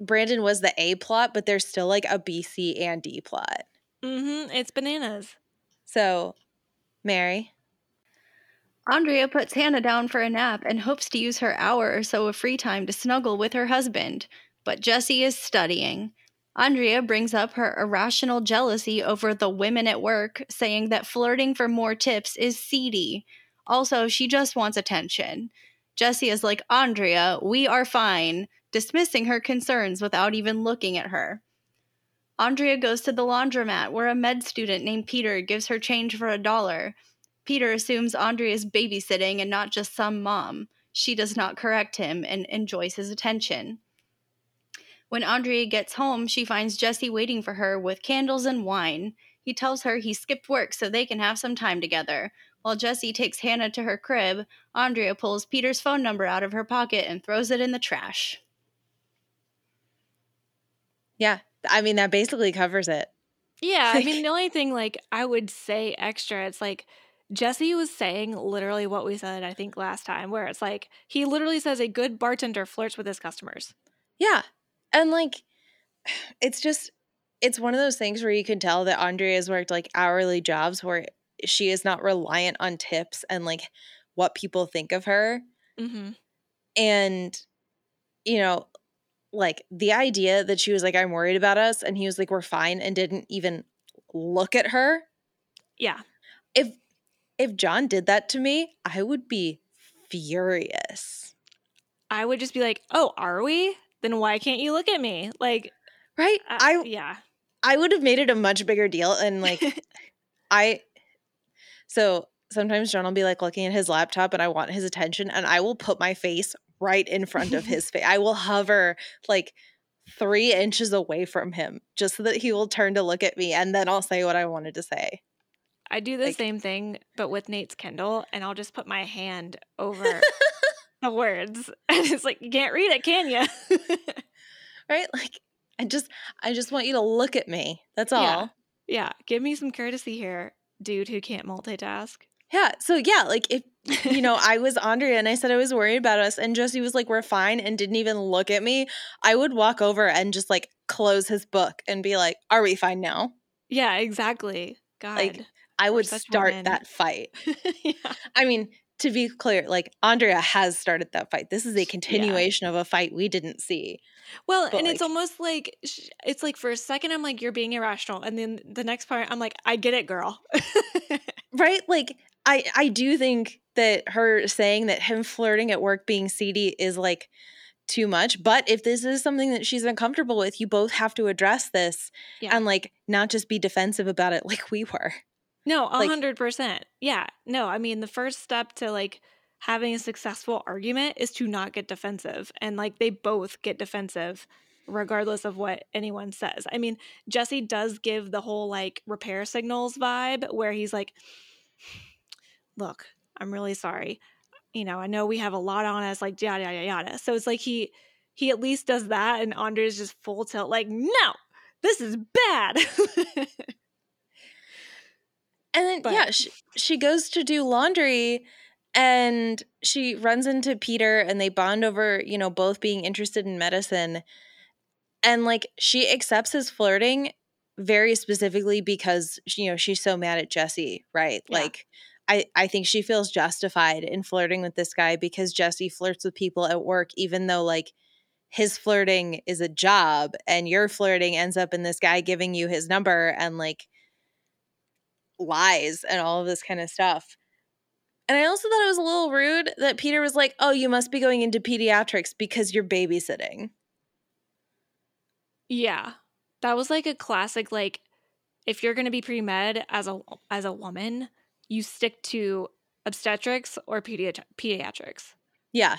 Brandon was the A plot, but there's still like a B, C, and D plot. mm-hmm it's bananas So, Mary, Andrea puts Hannah down for a nap and hopes to use her hour or so of free time to snuggle with her husband, but Jesse is studying. Andrea brings up her irrational jealousy over the women at work, saying that flirting for more tips is seedy. Also, she just wants attention. Jesse is like, Andrea, we are fine, dismissing her concerns without even looking at her. Andrea goes to the laundromat where a med student named Peter gives her change for a dollar. Peter assumes Andrea is babysitting and not just some mom. She does not correct him and enjoys his attention. When Andrea gets home, she finds Jesse waiting for her with candles and wine. He tells her he skipped work so they can have some time together. While Jesse takes Hannah to her crib, Andrea pulls Peter's phone number out of her pocket and throws it in the trash. yeah, I mean, that basically covers it. yeah i mean the only thing like i would say extra it's like jesse was saying literally what we said i think last time where it's like he literally says a good bartender flirts with his customers Yeah. And like, it's just, it's one of those things where you can tell that Andrea has worked like hourly jobs where she is not reliant on tips and like what people think of her. mm-hmm. And, you know, like the idea that she was like, I'm worried about us. And he was like, we're fine. And didn't even look at her. yeah If, if John did that to me, I would be furious. I would just be like, "Oh, are we? Then why can't you look at me?" Like, Right? uh, I, yeah, I would have made it a much bigger deal. And like, I so sometimes John will be like looking at his laptop and I want his attention and I will put my face right in front of his face. I will hover like three inches away from him just so that he will turn to look at me and then I'll say what I wanted to say. I do the Like- same thing, but with Nate's Kindle, and I'll just put my hand over the words, and it's like you can't read it, can you? Right? Like I just I just want you to look at me. That's all. Yeah. Yeah. give me some courtesy here, dude who can't multitask. Yeah. So yeah, like if you know, I was Andrea and I said I was worried about us and Jesse was like, We're fine and didn't even look at me, I would walk over and just like close his book and be like, Are we fine now? yeah, exactly. God, Like, I would start women. that fight. yeah. I mean, to be clear, like Andrea has started that fight. This is a continuation yeah. of a fight we didn't see. Well, but and like, it's almost like it's like for a second I'm like you're being irrational, and then the next part I'm like I get it, girl. right? Like I I do think that her saying that him flirting at work being seedy is like too much. But if this is something that she's uncomfortable with, you both have to address this yeah. and like not just be defensive about it like we were. No, a hundred percent. Yeah. No, I mean the first step to like having a successful argument is to not get defensive. And like they both get defensive regardless of what anyone says. I mean, Jesse does give the whole like repair signals vibe where he's like, look, I'm really sorry. You know, I know we have a lot on us, like yada yada yada. So it's like he he at least does that and Andre's just full tilt, like, no, this is bad. And then but, yeah, she, she goes to do laundry and she runs into Peter and they bond over, you know, both being interested in medicine. And like she accepts his flirting very specifically because you know, she's so mad at Jesse, right? Yeah. Like I, I think she feels justified in flirting with this guy because Jesse flirts with people at work, even though like his flirting is a job and your flirting ends up in this guy giving you his number and like lies and all of this kind of stuff. And I also thought it was a little rude that Peter was like, "Oh, you must be going into pediatrics because you're babysitting." Yeah. That was like a classic like if you're going to be pre-med as a as a woman, you stick to obstetrics or pediat- pediatrics. Yeah.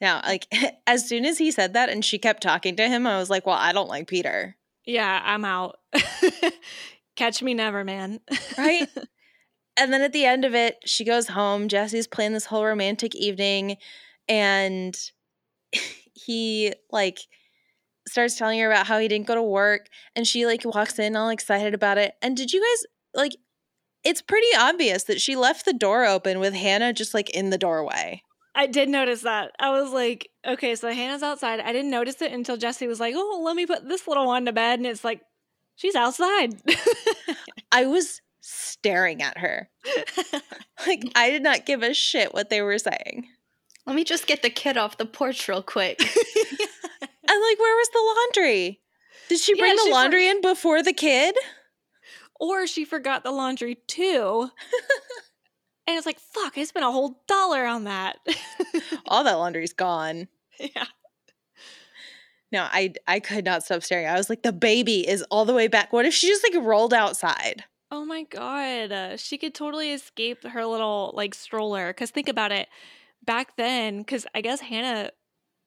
Now, like as soon as he said that and she kept talking to him, I was like, "Well, I don't like Peter." Yeah, I'm out. Catch me never, man. right? And then at the end of it, she goes home. Jesse's playing this whole romantic evening and he like starts telling her about how he didn't go to work and she like walks in all excited about it. And did you guys like it's pretty obvious that she left the door open with Hannah just like in the doorway. I did notice that. I was like, okay, so Hannah's outside. I didn't notice it until Jesse was like, oh, let me put this little one to bed. And it's like, She's outside. I was staring at her. like I did not give a shit what they were saying. Let me just get the kid off the porch real quick. and like where was the laundry? Did she bring yeah, the she laundry for- in before the kid? Or she forgot the laundry too. and it's like, fuck, I spent a whole dollar on that. All that laundry's gone. Yeah. No, I I could not stop staring. I was like, the baby is all the way back. What if she just like rolled outside? Oh my god, uh, she could totally escape her little like stroller. Because think about it, back then, because I guess Hannah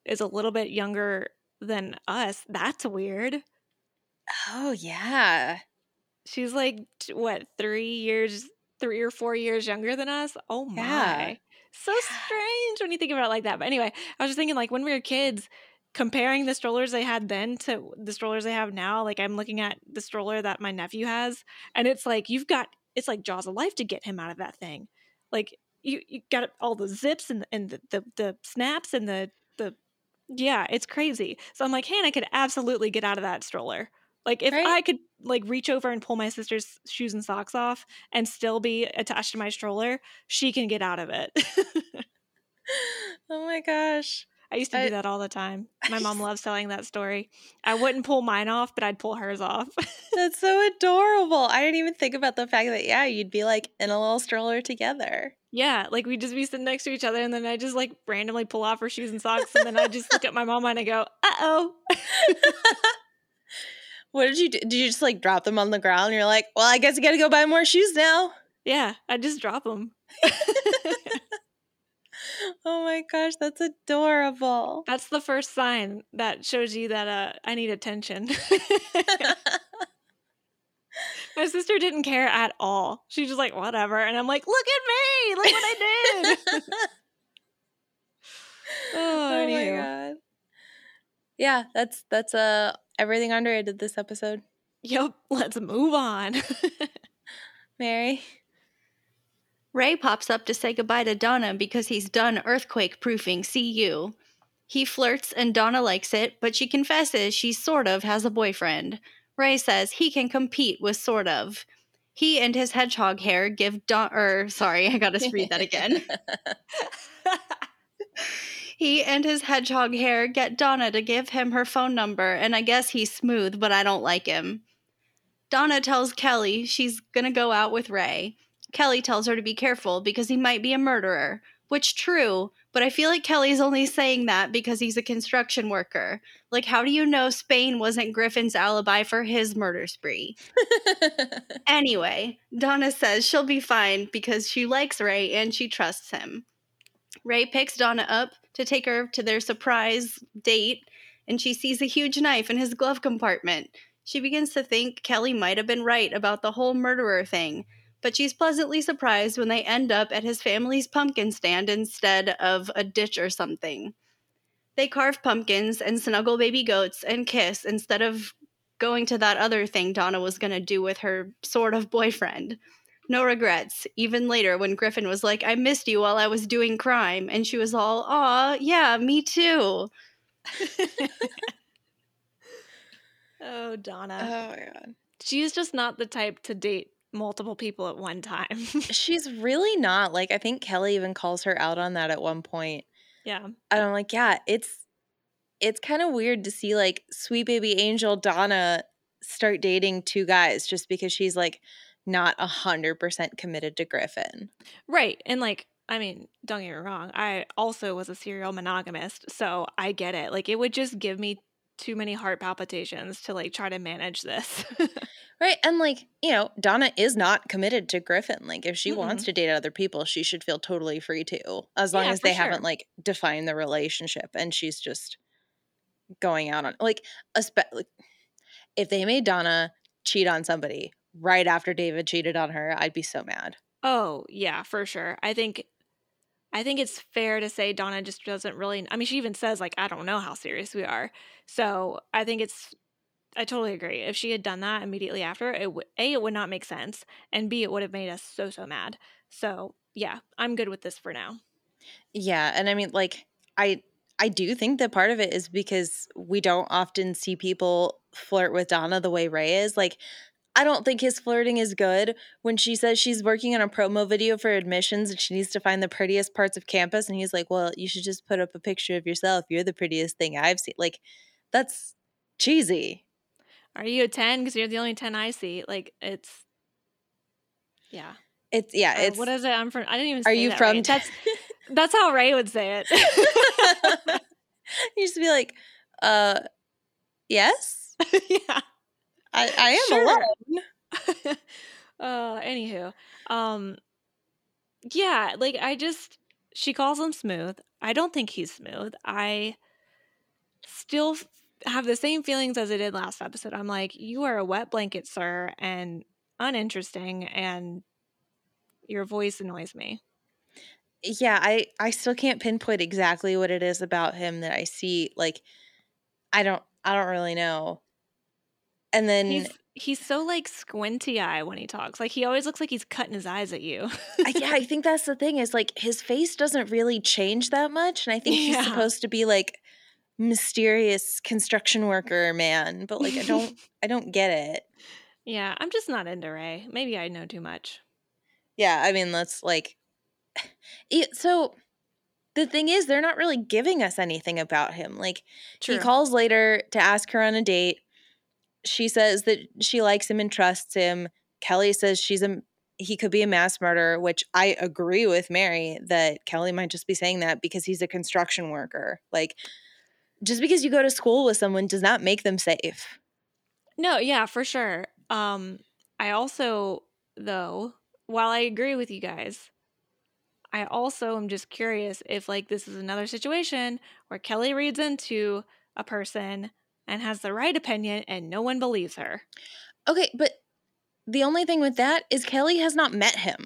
is a little bit younger than us. That's weird. Oh yeah, she's like what three years, three or four years younger than us. Oh my, yeah. so strange when you think about it like that. But anyway, I was just thinking like when we were kids comparing the strollers they had then to the strollers they have now, like I'm looking at the stroller that my nephew has, and it's like you've got it's like jaws of life to get him out of that thing. Like you you got all the zips and and the the, the snaps and the the yeah, it's crazy. So I'm like, Hannah could absolutely get out of that stroller. Like if right? I could like reach over and pull my sister's shoes and socks off and still be attached to my stroller, she can get out of it. oh my gosh. I used to do that all the time. My mom loves telling that story. I wouldn't pull mine off, but I'd pull hers off. That's so adorable. I didn't even think about the fact that, yeah, you'd be like in a little stroller together. Yeah, like we'd just be sitting next to each other, and then I just like randomly pull off her shoes and socks, and then I just look at my mom and I go, uh oh. what did you do? Did you just like drop them on the ground? And you're like, well, I guess I gotta go buy more shoes now. Yeah, I just drop them. Oh my gosh, that's adorable. That's the first sign that shows you that uh, I need attention. My sister didn't care at all. She just like, whatever. And I'm like, look at me. Look what I did. oh, oh my god. Yeah, that's that's uh everything Andrea did this episode. Yep. Let's move on. Mary. Ray pops up to say goodbye to Donna because he's done earthquake proofing CU. He flirts and Donna likes it, but she confesses she sort of has a boyfriend. Ray says he can compete with sort of. He and his hedgehog hair give Don or sorry, I gotta read that again. he and his hedgehog hair get Donna to give him her phone number, and I guess he's smooth, but I don't like him. Donna tells Kelly she's gonna go out with Ray. Kelly tells her to be careful because he might be a murderer, which true, but I feel like Kelly's only saying that because he's a construction worker. Like, how do you know Spain wasn't Griffin's alibi for his murder spree? anyway, Donna says she'll be fine because she likes Ray and she trusts him. Ray picks Donna up to take her to their surprise date, and she sees a huge knife in his glove compartment. She begins to think Kelly might have been right about the whole murderer thing, but she's pleasantly surprised when they end up at his family's pumpkin stand instead of a ditch or something. They carve pumpkins and snuggle baby goats and kiss instead of going to that other thing Donna was going to do with her sort of boyfriend. No regrets, even later when Griffin was like, I missed you while I was doing crime. And she was all, Aw, yeah, me too. oh, Donna. Oh my god. She's just not the type to date multiple people at one time. She's really not. Like, I think Kelly even calls her out on that at one point. yeah. And I'm like, yeah, it's it's kind of weird to see like sweet baby angel Donna start dating two guys just because she's like not a hundred percent committed to Griffin. Right. And like, I mean, don't get me wrong. I also was a serial monogamist, so I get it. Like, it would just give me too many heart palpitations to like try to manage this. Right. And like, you know, Donna is not committed to Griffin. Like if she mm wants to date other people, she should feel totally free to, as long Yeah, as they sure. haven't like defined the relationship and she's just going out on like, espe- like if they made Donna cheat on somebody right after David cheated on her, I'd be so mad. oh, yeah, for sure. I think I think it's fair to say Donna just doesn't really I mean, she even says like I don't know how serious we are. So, I think it's I totally agree. If she had done that immediately after, it would A it would not make sense, and B it would have made us so so mad. So, yeah, I'm good with this for now. Yeah, and I mean like I I do think that part of it is because we don't often see people flirt with Donna the way Ray is. Like I don't think his flirting is good when she says she's working on a promo video for admissions and she needs to find the prettiest parts of campus and he's like, "Well, you should just put up a picture of yourself. You're the prettiest thing I've seen." Like that's cheesy. Are you a 10 because you're the only 10 I see? Like it's yeah. It's yeah, it's what is it? I'm from I didn't even Are you that from right. That's that's how Ray would say it. You just be like, "Uh yes? yeah. I I am Sure. alone." uh anywho. Um yeah, like I just she calls him smooth. I don't think he's smooth. I still have the same feelings as I did last episode. I'm like, you are a wet blanket, sir, and uninteresting and your voice annoys me. yeah i i still can't pinpoint exactly what it is about him that i see like i don't i don't really know and then He's he's so like squinty eye when he talks. Like he always looks like he's cutting his eyes at you. I, yeah i think that's the thing is like his face doesn't really change that much and i think he's Yeah. supposed to be like mysterious construction worker man but like i don't i don't get it yeah, I'm just not into Ray. Maybe I know too much. yeah i mean that's like so the thing is they're not really giving us anything about him like He calls later to ask her on a date. She says that she likes him and trusts him. Kelly says she's a he could be a mass murderer, which I agree with Mary that Kelly might just be saying that because he's a construction worker. Like just because you go to school with someone does not make them safe. No, yeah, for sure. Um, I also, though, while I agree with you guys, I also am just curious if, like, this is another situation where Kelly reads into a person and has the right opinion and no one believes her. Okay, but the only thing with that is Kelly has not met him.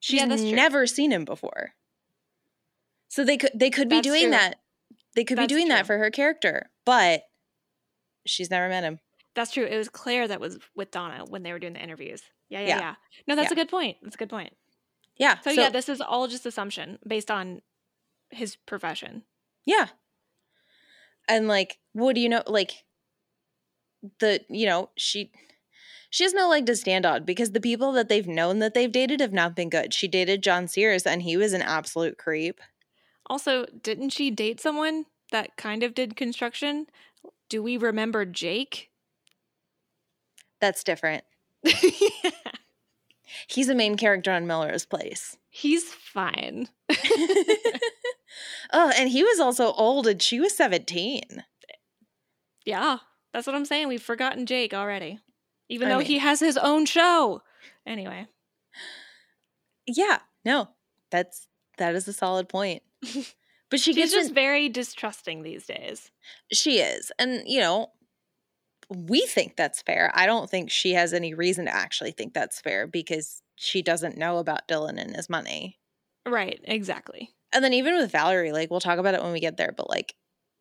She's Yeah, true. never seen him before. So they could they could be That's doing true. that. They could That's be doing that for her character, but she's never met him. That's true. It was Claire that was with Donna when they were doing the interviews. Yeah, yeah, Yeah. yeah. No, that's Yeah. a good point. That's a good point. Yeah. So, yeah, this is all just assumption based on his profession. Yeah. And like, what do you know? Like, the you know she She has no leg to stand on because the people that they've known that they've dated have not been good. She dated John Sears and he was an absolute creep. Also, didn't she date someone that kind of did construction? Do we remember Jake? That's different. He's a main character on Melrose Place. He's fine. oh, and he was also old and she was 17. Yeah, that's what I'm saying. We've forgotten Jake already. Even I though mean- he has his own show. Anyway. Yeah, no, that's that is a solid point. But she She's gets just in- very distrusting these days. she is, and you know, we think that's fair. I don't think she has any reason to actually think that's fair because she doesn't know about Dylan and his money. Right, exactly. And then even with Valerie, like we'll talk about it when we get there, but like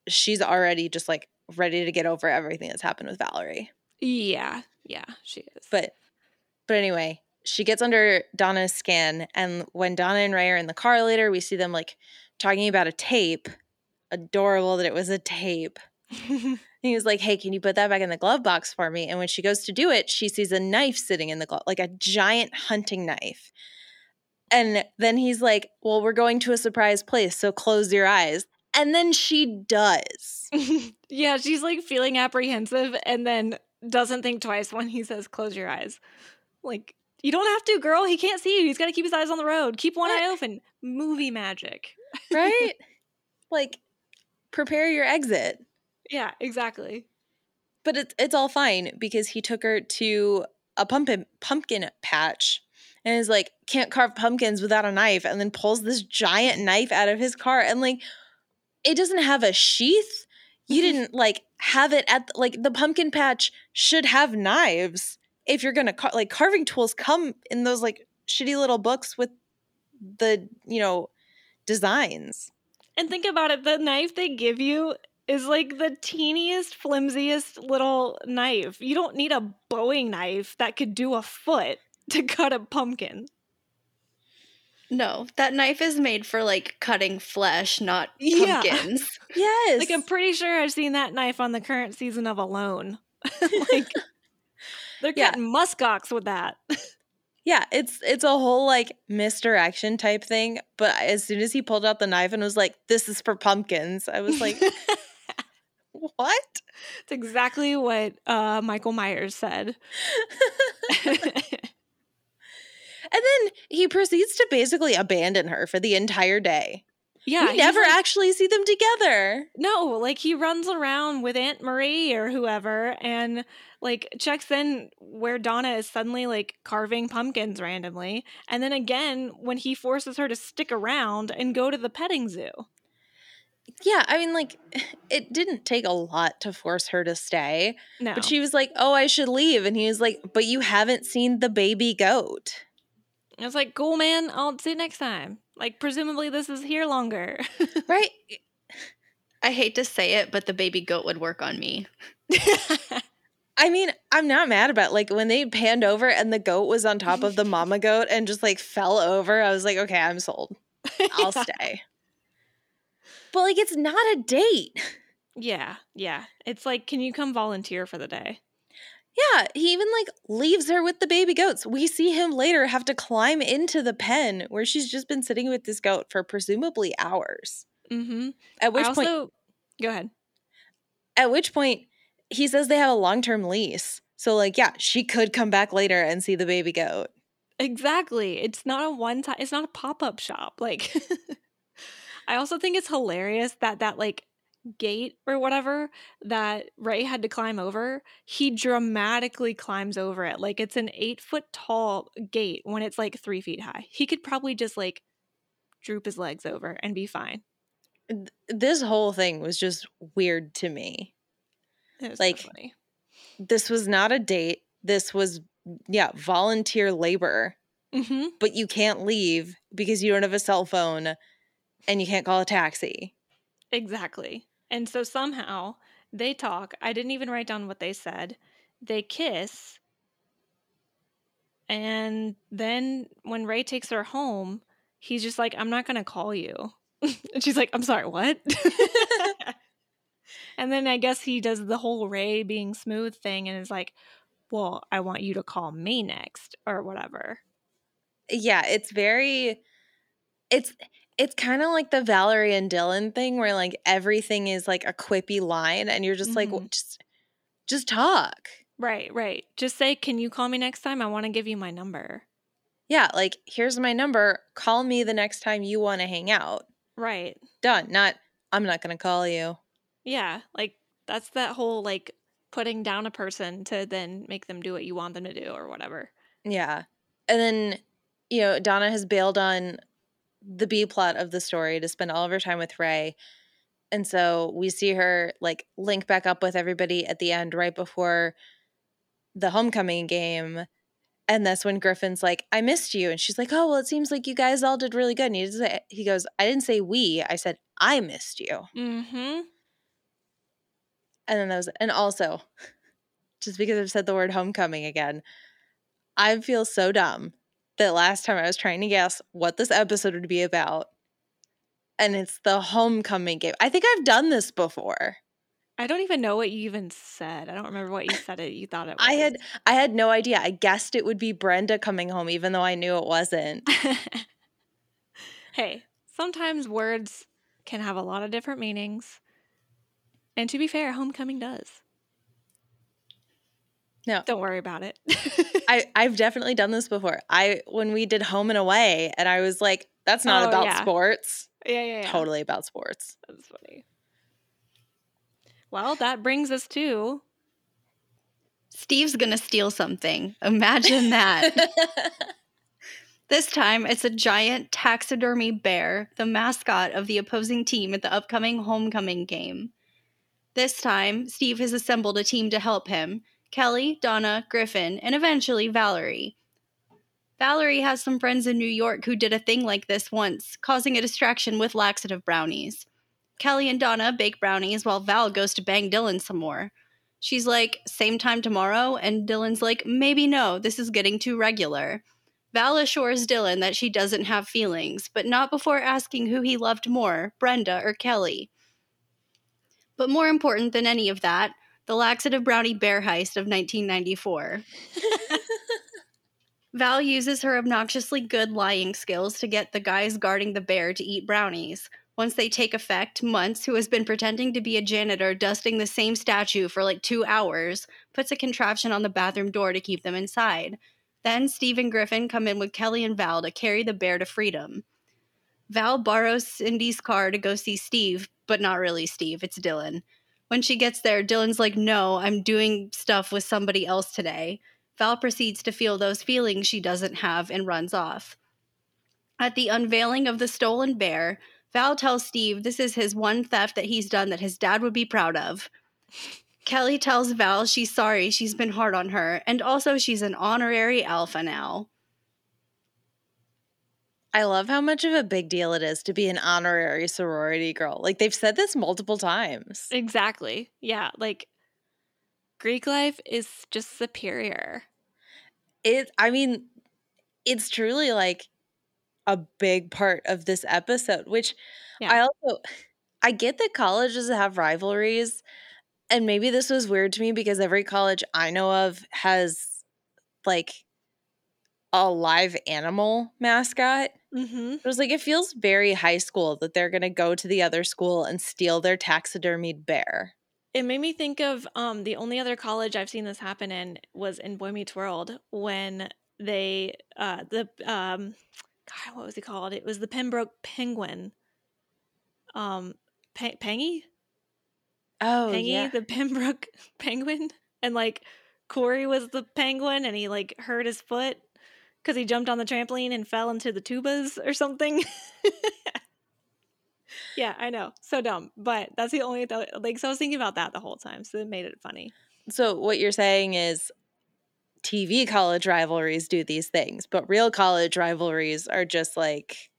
she's already just like ready to get over everything that's happened with Valerie. Yeah, yeah, she is. But but anyway, she gets under Donna's skin and when Donna and Ray are in the car later, we see them like talking about a tape. Adorable that it was a tape. He was like, Hey, can you put that back in the glove box for me? And when she goes to do it, she sees a knife sitting in the glove, like a giant hunting knife. And then he's like, Well, we're going to a surprise place, so close your eyes. And then she does. yeah, she's like feeling apprehensive and then doesn't think twice when he says close your eyes. Like, you don't have to, girl. He can't see you. He's got to keep his eyes on the road. Keep one eye open. Movie magic. Right? like, prepare your exit. Yeah, exactly. But it's it's all fine because he took her to a pumpkin pumpkin patch and is like, can't carve pumpkins without a knife, and then pulls this giant knife out of his car and like it doesn't have a sheath. You didn't like have it at like the pumpkin patch should have knives if you're gonna car- like carving tools come in those like shitty little books with the you know designs. And think about it the knife they give you is like the teeniest, flimsiest little knife. You don't need a boning knife that could do a foot to cut a pumpkin. No, that knife is made for like cutting flesh, not Yeah. pumpkins. Yes, Like, I'm pretty sure I've seen that knife on the current season of Alone. like, they're Yeah. cutting muskox with that. Yeah, it's it's a whole like misdirection type thing. But as soon as he pulled out the knife and was like, "This is for pumpkins," I was like, "What?" It's exactly what uh, Michael Myers said. And then he proceeds to basically abandon her for the entire day. yeah, we never like- actually see them together. No, like he runs around with Aunt Marie or whoever and like checks in where Donna is suddenly like carving pumpkins randomly. And then again when he forces her to stick around and go to the petting zoo. Yeah, I mean, like, it didn't take a lot to force her to stay. No. But she was like, "Oh, I should leave," and he was like, "But you haven't seen the baby goat." I was like, cool, man. I'll see you next time. Like, presumably this is here longer. Right? I hate to say it, but the baby goat would work on me. I mean, I'm not mad about like when they panned over and the goat was on top of the mama goat and just like fell over. I was like, okay, I'm sold. I'll stay. But like, it's not a date. yeah, yeah. It's like, can you come volunteer for the day? Yeah, he even like leaves her with the baby goats. We see him later have to climb into the pen where she's just been sitting with this goat for presumably hours. Mm-hmm. At which also, point, go ahead. at which point, he says they have a long term lease. So like, yeah, she could come back later and see the baby goat. Exactly. It's not a one time. It's not a pop up shop. Like, I also think it's hilarious that that like gate or whatever that Ray had to climb over, he dramatically climbs over it. Like it's an eight foot tall gate when it's like three feet high. He could probably just like droop his legs over and be fine. This whole thing was just weird to me. It was Like- so funny. This was not a date. This was, yeah, volunteer labor, Mm-hmm. but you can't leave because you don't have a cell phone and you can't call a taxi. Exactly. And so somehow they talk. I didn't even write down what they said. They kiss. And then when Ray takes her home, he's just like, I'm not going to call you. and she's like, I'm sorry, what? and then I guess he does the whole Ray being smooth thing and is like, well, I want you to call me next or whatever. Yeah, it's very it's it's kind of like the Valerie and Dylan thing where like everything is like a quippy line and you're just mm-hmm. like well, just just talk. Right, right. Just say, "Can you call me next time? I want to give you my number." Yeah, like here's my number. Call me the next time you want to hang out. Right. Done. Not I'm not going to call you. Yeah, like that's that whole like putting down a person to then make them do what you want them to do or whatever. Yeah. And then you know, Donna has bailed on the B plot of the story to spend all of her time with Ray. And so we see her like link back up with everybody at the end right before the homecoming game. And that's when Griffin's like, I missed you. And she's like, Oh, well, it seems like you guys all did really good. And he, say, he goes, I didn't say we, I said, I missed you. Mm-hmm. And then those, and also, just because I've said the word homecoming again, I feel so dumb that last time I was trying to guess what this episode would be about. And it's the homecoming game. I think I've done this before. I don't even know what you even said. I don't remember what you said it you thought it was. I had I had no idea. I guessed it would be Brenda coming home even though I knew it wasn't. hey, sometimes words can have a lot of different meanings. And to be fair, homecoming does. No. Don't worry about it. I, I've definitely done this before. I when we did home and away and I was like, that's not oh, about yeah. sports. Yeah, yeah, yeah. Totally about sports. That's funny. Well, that brings us to Steve's gonna steal something. Imagine that. this time it's a giant taxidermy bear, the mascot of the opposing team at the upcoming homecoming game. This time, Steve has assembled a team to help him Kelly, Donna, Griffin, and eventually Valerie. Valerie has some friends in New York who did a thing like this once, causing a distraction with laxative brownies. Kelly and Donna bake brownies while Val goes to bang Dylan some more. She's like, same time tomorrow? And Dylan's like, maybe no, this is getting too regular. Val assures Dylan that she doesn't have feelings, but not before asking who he loved more, Brenda or Kelly. But more important than any of that, the Laxative Brownie Bear Heist of 1994. Val uses her obnoxiously good lying skills to get the guys guarding the bear to eat brownies. Once they take effect, Muntz, who has been pretending to be a janitor dusting the same statue for like two hours, puts a contraption on the bathroom door to keep them inside. Then Steve and Griffin come in with Kelly and Val to carry the bear to freedom. Val borrows Cindy's car to go see Steve, but not really Steve, it's Dylan. When she gets there, Dylan's like, No, I'm doing stuff with somebody else today. Val proceeds to feel those feelings she doesn't have and runs off. At the unveiling of the stolen bear, Val tells Steve this is his one theft that he's done that his dad would be proud of. Kelly tells Val she's sorry she's been hard on her, and also she's an honorary alpha now. I love how much of a big deal it is to be an honorary sorority girl. Like they've said this multiple times. Exactly. Yeah, like Greek life is just superior. It I mean, it's truly like a big part of this episode, which yeah. I also I get that colleges have rivalries and maybe this was weird to me because every college I know of has like a live animal mascot. Mm-hmm. It was like it feels very high school that they're going to go to the other school and steal their taxidermied bear. It made me think of um, the only other college I've seen this happen in was in Boy Meets World when they uh, the um, God, what was he called? It was the Pennbrook Penguin. Um, P- Pangy. Oh, Pangy, yeah. the Pennbrook Penguin, and like Corey was the penguin, and he like hurt his foot because he jumped on the trampoline and fell into the tubas or something. yeah, I know. So dumb. But that's the only, th- like, so I was thinking about that the whole time. So it made it funny. So what you're saying is TV college rivalries do these things, but real college rivalries are just like,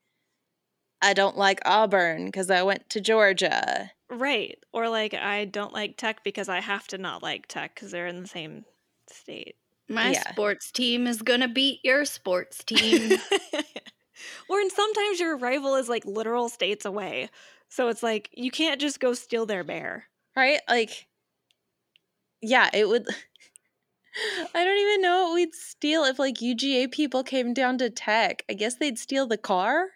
I don't like Auburn because I went to Georgia. Right. Or like, I don't like tech because I have to not like tech because they're in the same state. My yeah. sports team is gonna beat your sports team. or and sometimes your rival is like literal states away. So it's like you can't just go steal their bear. Right? Like yeah, it would I don't even know what we'd steal if like UGA people came down to tech. I guess they'd steal the car.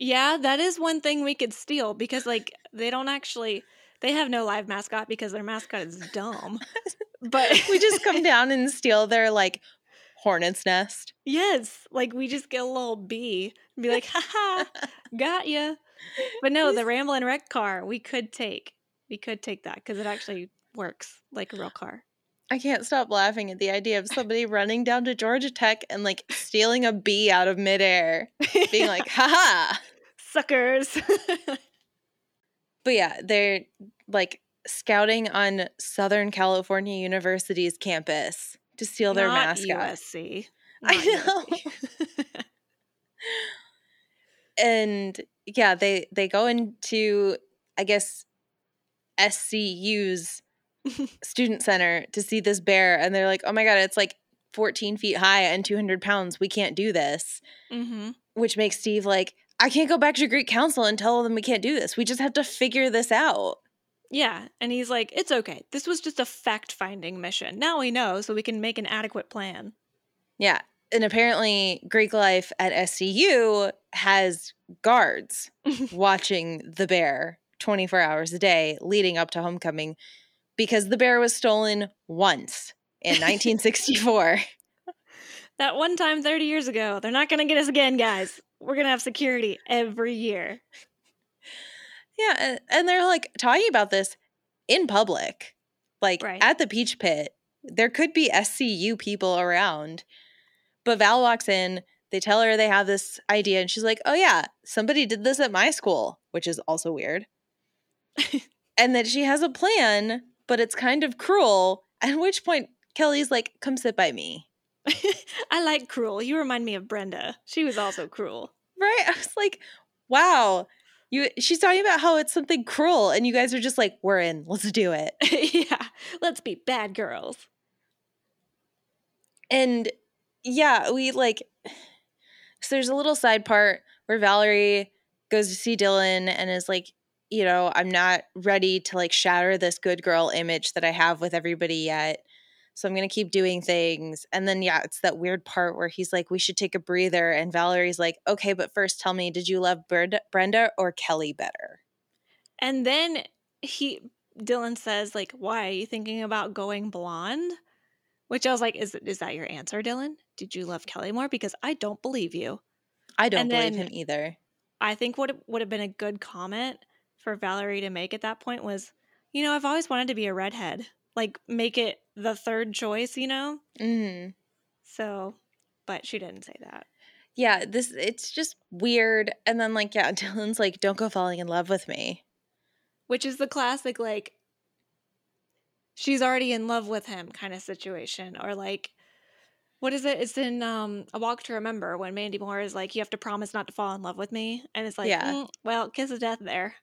Yeah, that is one thing we could steal because like they don't actually they have no live mascot because their mascot is dumb. But we just come down and steal their like hornet's nest. Yes, like we just get a little bee and be like, "Ha got ya." But no, the Ramblin' Wreck car we could take. We could take that because it actually works like a real car. I can't stop laughing at the idea of somebody running down to Georgia Tech and like stealing a bee out of midair, being like, haha, suckers. but yeah, they're like scouting on Southern California University's campus to steal their Not mascot. USC. I Not know. And yeah, they they go into I guess SCU's student center to see this bear, and they're like, "Oh my god, it's like 14 feet high and 200 pounds. We can't do this." mm-hmm. Which makes Steve like, "I can't go back to Greek Council and tell them we can't do this. We just have to figure this out." Yeah, and he's like, "It's okay. This was just a fact-finding mission. Now we know, so we can make an adequate plan." Yeah, and apparently Greek life at SCU has guards mhm. watching the bear 24 hours a day leading up to homecoming because the bear was stolen once in 1964. That one time 30 years ago. They're not going to get us again, guys. We're going to have security every year. Yeah, and, they're like talking about this in public. Like Right. at the Peach Pit, there could be SCU people around. But Val walks in, they tell her they have this idea, and she's like, oh, yeah, somebody did this at my school, which is also weird. and that she has a plan, but it's kind of cruel. At which point, Kelly's like, come sit by me. I like cruel. You remind me of Brenda. She was also cruel. Right? I was like, wow. You, she's talking about how it's something cruel, and you guys are just like, we're in, let's do it. yeah, let's be bad girls. And yeah, we like so there's a little side part where Valerie goes to see Dylan and is like, you know, I'm not ready to like shatter this good girl image that I have with everybody yet. So I'm going to keep doing things. And then yeah, it's that weird part where he's like we should take a breather and Valerie's like, "Okay, but first tell me, did you love Brenda, or Kelly better?" And then he Dylan says like, "Why are you thinking about going blonde?" Which I was like, "Is is that your answer, Dylan? Did you love Kelly more? Because I don't believe you." I don't And believe him either. I think what would have been a good comment for Valerie to make at that point was, "You know, I've always wanted to be a redhead. Like, make it the third choice. You know." Mhm. So, but she didn't say that. Yeah, this it's just weird. And then like yeah, Dylan's like, "Don't go falling in love with me." which is the classic like she's already in love with him kind of situation or like what is it it's in um a walk to remember when mandy moore is like you have to promise not to fall in love with me and it's like Yeah. "Mm, well kiss of death there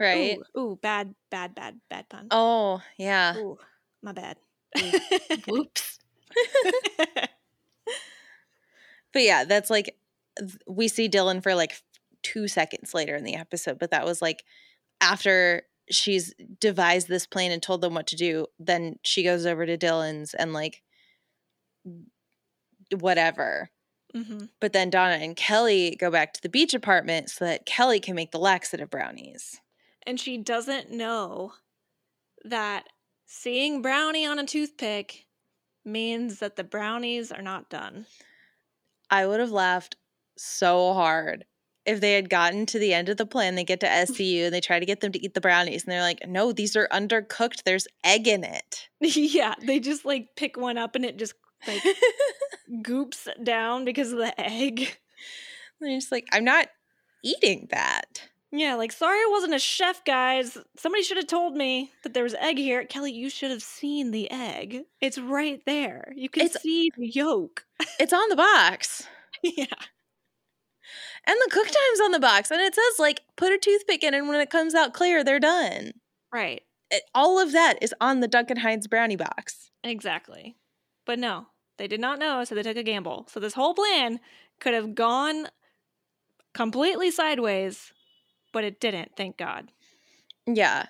Right? ooh, ooh bad bad bad bad pun Oh, yeah. ooh my bad Whoops. But yeah, that's like we see Dylan for like 2 seconds later in the episode, but that was like after she's devised this plan and told them what to do, then she goes over to Dylan's and like whatever. hmm But then Donna and Kelly go back to the beach apartment so that Kelly can make the laxative brownies. and she doesn't know that seeing brownie on a toothpick means that the brownies are not done I would have laughed so hard if they had gotten to the end of the plan. They get to SCU and they try to get them to eat the brownies, and they're like, "No, these are undercooked. There's egg in it." yeah they just like pick one up and it just like goops down because of the egg. And you're just like, "I'm not eating that." Yeah, like sorry I wasn't a chef, guys. Somebody should have told me that there was egg here. Kelly, you should have seen the egg. It's right there. You can It's- see the yolk. It's on the box, yeah. and the cook time's on the box, and it says like, "Put a toothpick in, and when it comes out clear, they're done." Right. It, all of that is on the Duncan Hines brownie box. Exactly. But no, they did not know, so they took a gamble. So this whole plan could have gone completely sideways, but it didn't, thank God. Yeah.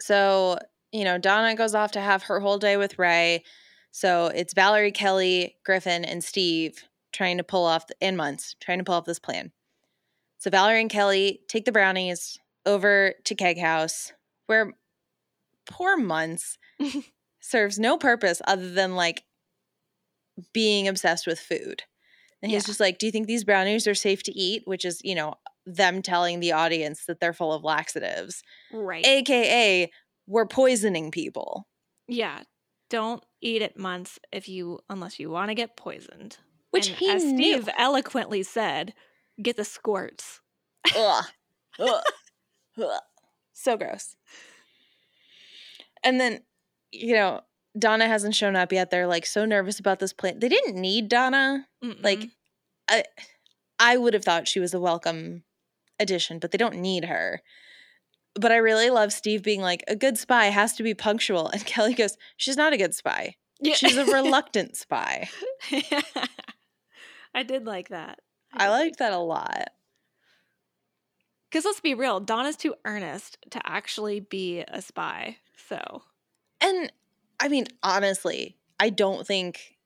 So, you know, Donna goes off to have her whole day with Ray. So it's Valerie, Kelly, Griffin, and Steve trying to pull off, and Muntz, trying to pull off this plan. So Valerie and Kelly take the brownies over to Keg House, where poor Muntz serves no purpose other than like being obsessed with food. And he's Yeah. just like, Do you think these brownies are safe to eat? Which is, you know, them telling the audience that they're full of laxatives, Right. AKA, we're poisoning people. yeah. Don't eat it Muntz if you unless you want to get poisoned. Which And he as knew. Steve eloquently said, get the squirts. Ugh. Ugh. Ugh. So gross. And then, you know, Donna hasn't shown up yet. They're like so nervous about this plan. They didn't need Donna. Like, Mm-mm. I, I would have thought she was a welcome addition, but they don't need her. But I really love Steve being like, a good spy has to be punctual. And Kelly goes, she's not a good spy. yeah. She's a reluctant spy. I did like that. I liked that a lot. Because let's be real, Donna's too earnest to actually be a spy. So, And I mean, honestly, I don't think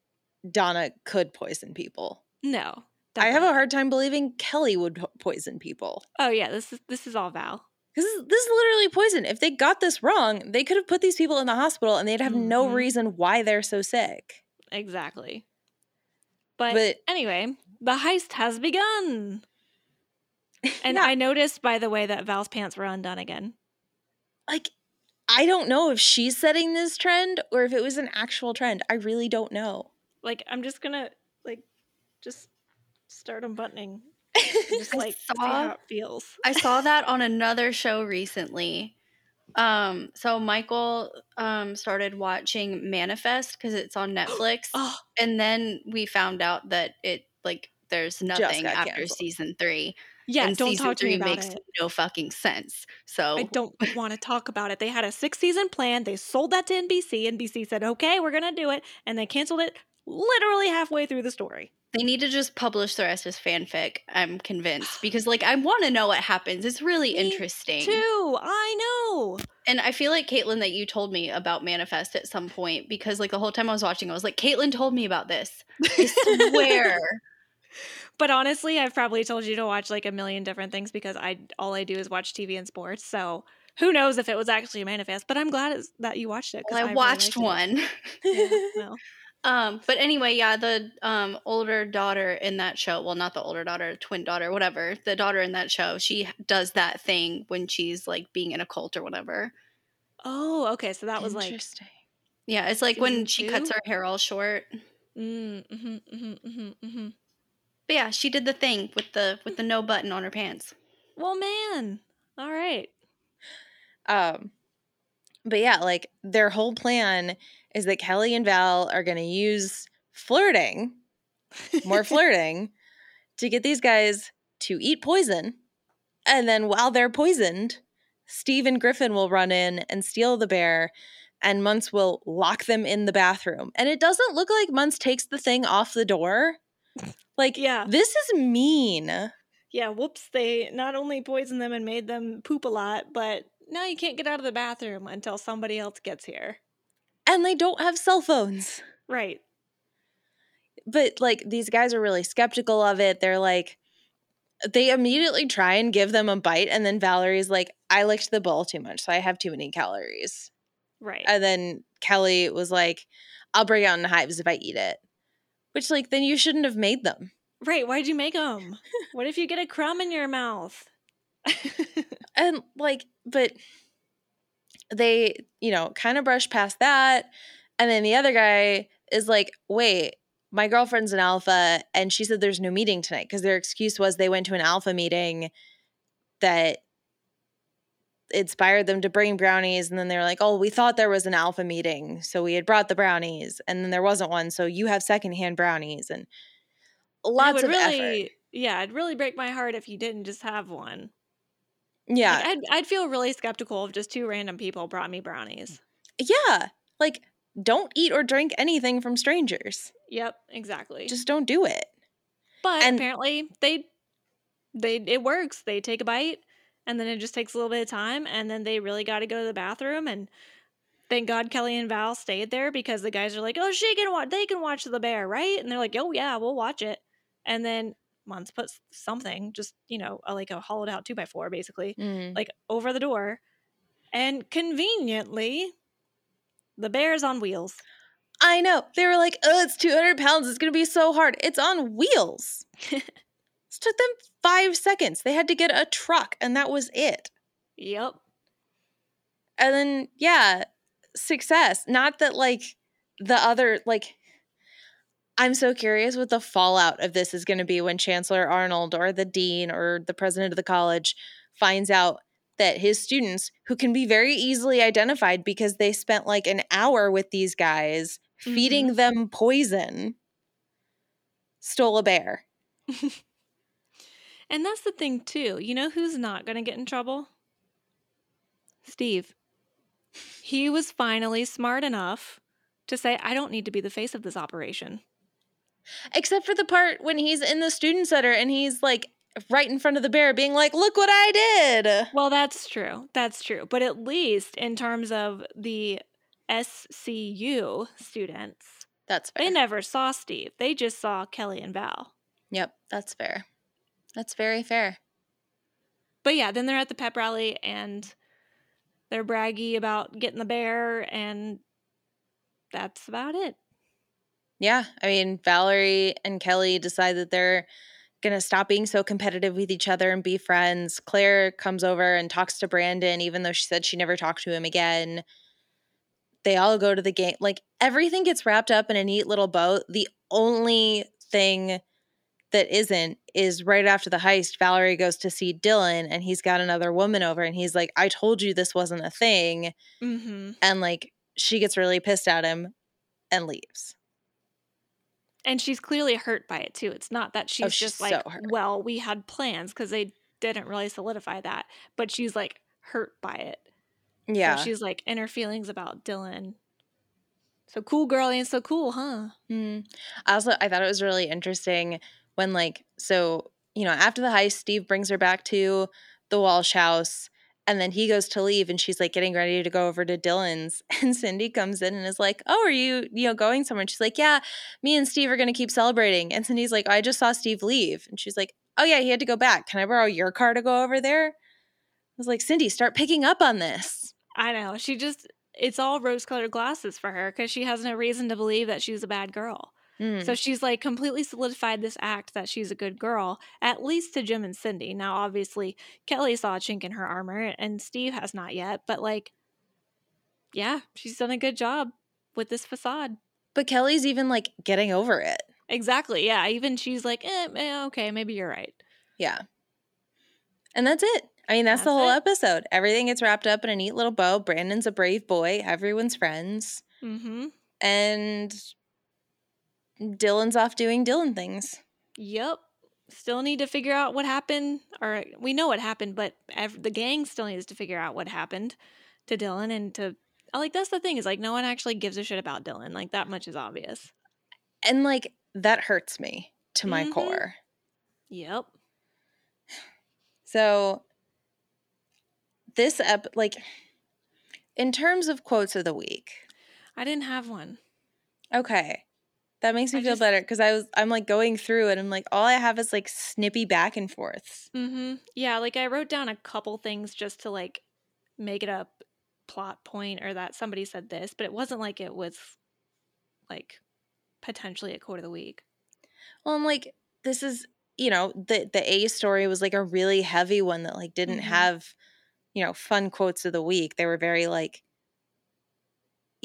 Donna could poison people. no. I have a hard time believing Kelly would poison people. Oh yeah, this is this is all Val. This is, this is literally poison. If they got this wrong, they could have put these people in the hospital and they'd have no Mhm. reason why they're so sick. Exactly. But, But anyway, the heist has begun. And yeah, I noticed, by the way, that Val's pants were undone again. like, I don't know if she's setting this trend or if it was an actual trend. I really don't know. Like, I'm just gonna like just start unbuttoning, just like see saw- how it feels. I saw that on another show recently. Um, so Michael um started watching Manifest because it's on Netflix, Oh, and then we found out that it like there's nothing after canceled. season three. yeah. and don't season talk to me three about makes it. no fucking sense. So I don't want to talk about it. They had a six season plan. They sold that to NBC. NBC said, "Okay, we're gonna do it," and they canceled it literally halfway through the story. they need to just publish the rest as fanfic. I'm convinced because like I want to know what happens. It's really Me interesting. Too, I know. And I feel like Caitlin that you told me about Manifest at some point because like the whole time I was watching, I was like, Caitlin told me about this. I swear. But honestly, I've probably told you to watch like a million different things because I all I do is watch TV and sports. So who knows if it was actually a manifest? But I'm glad that you watched it. well, I really watched liked one. Yeah, well, Um, but anyway, yeah, the um older daughter in that show, well, not the older daughter, twin daughter, whatever, the daughter in that show, she does that thing when she's like being in a cult or whatever. oh, okay. So that was like, Interesting. Yeah, it's like when Season she cuts her hair all short. mm, hmm hmm hmm hmm But yeah, she did the thing with the with the no button on her pants. Well, man. All right. Um, but yeah, like their whole plan is that Kelly and Val are going to use flirting, more flirting, to get these guys to eat poison. And then while they're poisoned, Steve and Griffin will run in and steal the bear, and Muntz will lock them in the bathroom. And it doesn't look like Muntz takes the thing off the door. Like, Yeah. this is mean. Yeah. Whoops. They not only poisoned them and made them poop a lot, but now you can't get out of the bathroom until somebody else gets here. And they don't have cell phones. Right. but like these guys are really skeptical of it. They're like, they immediately try and give them a bite, and then Valerie's like, I licked the bowl too much, so I have too many calories. Right. And then Kelly was like, I'll break out in hives if I eat it. Which, like, then you shouldn't have made them. right. Why'd you make them? what if you get a crumb in your mouth? And like, but they, you know, kind of brush past that. And then the other guy is like, wait, my girlfriend's an alpha. And she said there's no meeting tonight because their excuse was they went to an alpha meeting that inspired them to bring brownies. And then they were like, oh, we thought there was an alpha meeting. So we had brought the brownies. And then there wasn't one. So you have secondhand brownies and lots of really, effort. Yeah, it'd really break my heart if you didn't just have one. Yeah. Like, I'd, I'd feel really skeptical if just two random people brought me brownies. yeah. Like, don't eat or drink anything from strangers. Yep, exactly. Just don't do it. but and- apparently they they it works. They take a bite and then it just takes a little bit of time and then they really got to go to the bathroom and thank God Kelly and Val stayed there because the guys are like, "Oh, she can watch. They can watch the bear, right?" And they're like, "Oh yeah, we'll watch it." And then Muntz put something, just you know, a, like a hollowed out two by four, basically, Mm. like over the door, and conveniently, the bear's on wheels. I know. They were like, oh, it's 200 pounds. It's going to be so hard. It's on wheels. it took them five seconds. They had to get a truck, and that was it. Yep. And then, yeah, success. Not that, like, the other, like, I'm so curious what the fallout of this is going to be when Chancellor Arnold or the dean or the president of the college finds out that his students, who can be very easily identified because they spent like an hour with these guys feeding mm-hmm. them poison, stole a bear. And that's the thing too. You know who's not going to get in trouble? Steve. He was finally smart enough to say, "I don't need to be the face of this operation." Except for the part when he's in the student center and he's like right in front of the bear being like, look what I did. Well, that's true. That's true. But at least in terms of the SCU students, That's fair. they never saw Steve. They just saw Kelly and Val. Yep, that's fair. That's very fair. But yeah, then they're at the pep rally and they're braggy about getting the bear, and that's about it. Yeah, I mean, Valerie and Kelly decide that they're going to stop being so competitive with each other and be friends. Claire comes over and talks to Brandon, even though she said she never talked to him again. They all go to the game. Like, everything gets wrapped up in a neat little bow. The only thing that isn't is right after the heist, Valerie goes to see Dylan and he's got another woman over and he's like, I told you this wasn't a thing. Mm-hmm. And like, she gets really pissed at him and leaves. And she's clearly hurt by it too. It's not that she's, Oh, she's just like, hurt. well, we had plans because they didn't really solidify that, but she's like hurt by it. Yeah. So she's like in her feelings about Dylan. So cool girl ain't so cool, huh? Mm. I also I thought it was really interesting when like so you know after the heist, Steve brings her back to the Walsh house, and then he goes to leave, and she's like getting ready to go over to Dylan's, and Cindy comes in and is like, "Oh, are you you know going somewhere?" And she's like, "Yeah, me and Steve are gonna keep celebrating." And Cindy's like, "I just saw Steve leave," and she's like, "Oh yeah, he had to go back. Can I borrow your car to go over there?" I was like, "Cindy, start picking up on this." I know. She just, it's all rose colored glasses for her because she has no reason to believe that she's a bad girl. Mm. So she's like completely solidified this act that she's a good girl, at least to Jim and Cindy. Now, obviously, Kelly saw a chink in her armor and Steve has not yet, but like, yeah, she's done a good job with this facade. but Kelly's even like getting over it. Exactly. Yeah. Even she's like, eh, eh, okay, maybe you're right. Yeah. And that's it. I mean, that's, the whole it. episode. Everything gets wrapped up in a neat little bow. Brandon's a brave boy. Everyone's friends. Mm-hmm. And Dylan's off doing Dylan things. Yep. Still need to figure out what happened, or we know what happened, but ev- the gang still needs to figure out what happened to Dylan and to. Like that's the thing is like no one actually gives a shit about Dylan. Like that much is obvious. And like, that hurts me to my Mhm. core. Yep. So, this ep, like, in terms of quotes of the week, I didn't have one. okay. That makes me I feel just- better because I was I'm like going through it and I'm like all I have is like snippy back and forths. Mm-hmm. Yeah, like I wrote down a couple things just to like make it a plot point or that somebody said this, but it wasn't like it was like potentially a quote of the week. Well, I'm like, this is, you know, the the A story was like a really heavy one that like didn't Mhm. have, you know, fun quotes of the week. They were very like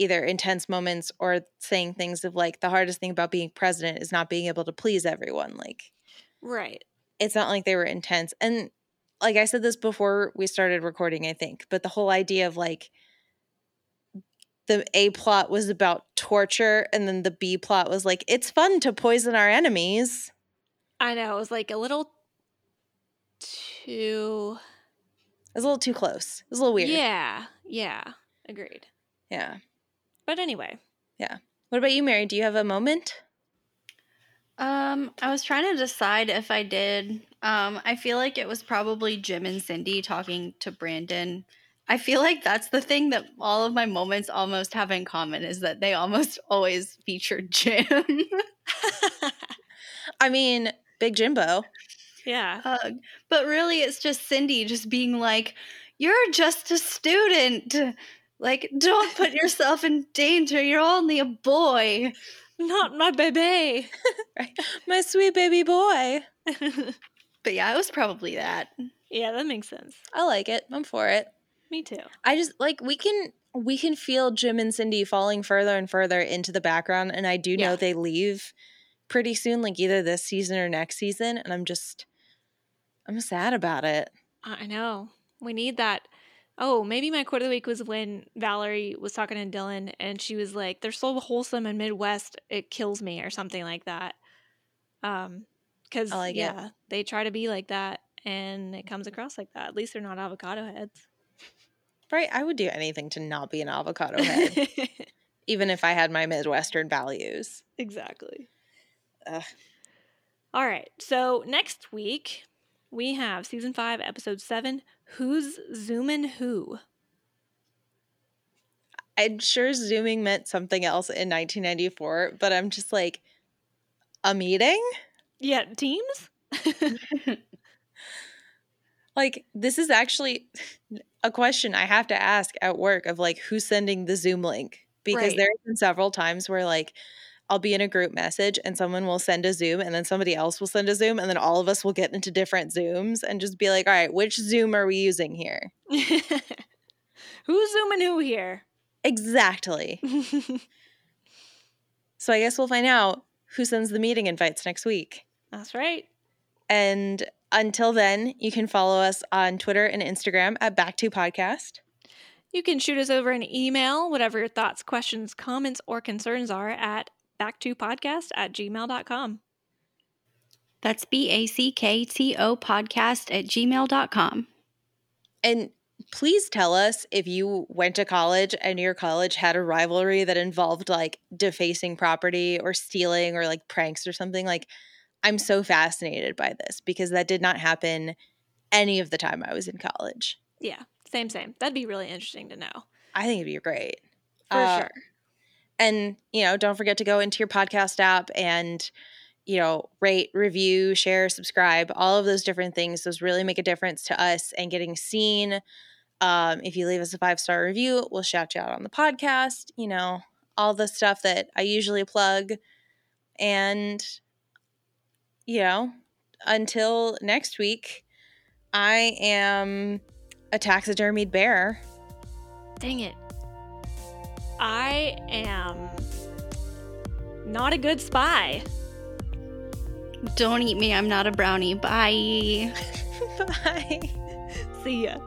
either intense moments or saying things of like the hardest thing about being president is not being able to please everyone. Like Right. it's not like they were intense. And like I said this before we started recording, I think, but the whole idea of like the A plot was about torture and then the B plot was like it's fun to poison our enemies. I know. It was like a little too. It was a little too close. It was a little weird. Yeah. Yeah. Agreed. Yeah. But anyway, Yeah. What about you, Mary? Do you have a moment? Um, I was trying to decide if I did. Um, I feel like it was probably Jim and Cindy talking to Brandon. I feel like that's the thing that all of my moments almost have in common is that they almost always feature Jim. I mean, Big Jimbo. Yeah. Uh, but really, it's just Cindy just being like, You're just a student. Like, don't put yourself in danger. You're only a boy. Not my baby. right. My sweet baby boy. but yeah, it was probably that. Yeah, that makes sense. I like it. I'm for it. Me too. I just like we can we can feel Jim and Cindy falling further and further into the background and I do know Yeah. they leave pretty soon like either this season or next season and I'm just I'm sad about it. I know. We need that. Oh, maybe my quote of the week was when Valerie was talking to Dylan and she was like, They're so wholesome and Midwest, it kills me, or something like that. Um, because I like it. yeah, they try to be like that and it comes across like that. At least they're not avocado heads. Right? I would do anything to not be an avocado head even if I had my midwestern values. exactly. Ugh. All right. So next week we have season five, episode seven. Who's zooming who? I'm sure zooming meant something else in 1994, but I'm just like a meeting? Yeah, teams. Like this is actually a question I have to ask at work of like who's sending the Zoom link because Right. there have been several times where like I'll be in a group message and someone will send a Zoom and then somebody else will send a Zoom and then all of us will get into different Zooms and just be like, all right, which Zoom are we using here? Who's zooming who here? Exactly. So I guess we'll find out who sends the meeting invites next week. That's right. And until then, you can follow us on Twitter and Instagram at Back to Podcast. You can shoot us over an email, whatever your thoughts, questions, comments, or concerns are at backtopodcast at gmail.com. That's B A C K T O podcast at gmail.com. And please tell us if you went to college and your college had a rivalry that involved like defacing property or stealing or like pranks or something. Like, I'm so fascinated by this because that did not happen any of the time I was in college. Yeah, same, same. That'd be really interesting to know. I think it'd be great. For Uh, sure. And, you know, don't forget to go into your podcast app and, you know, rate, review, share, subscribe, all of those different things. Those really make a difference to us and getting seen. Um, if you leave us a five star review, we'll shout you out on the podcast, you know, all the stuff that I usually plug. And, you know, until next week, I am a taxidermied bear. Dang it. I am not a good spy. Don't eat me. I'm not a brownie. Bye. Bye. See ya.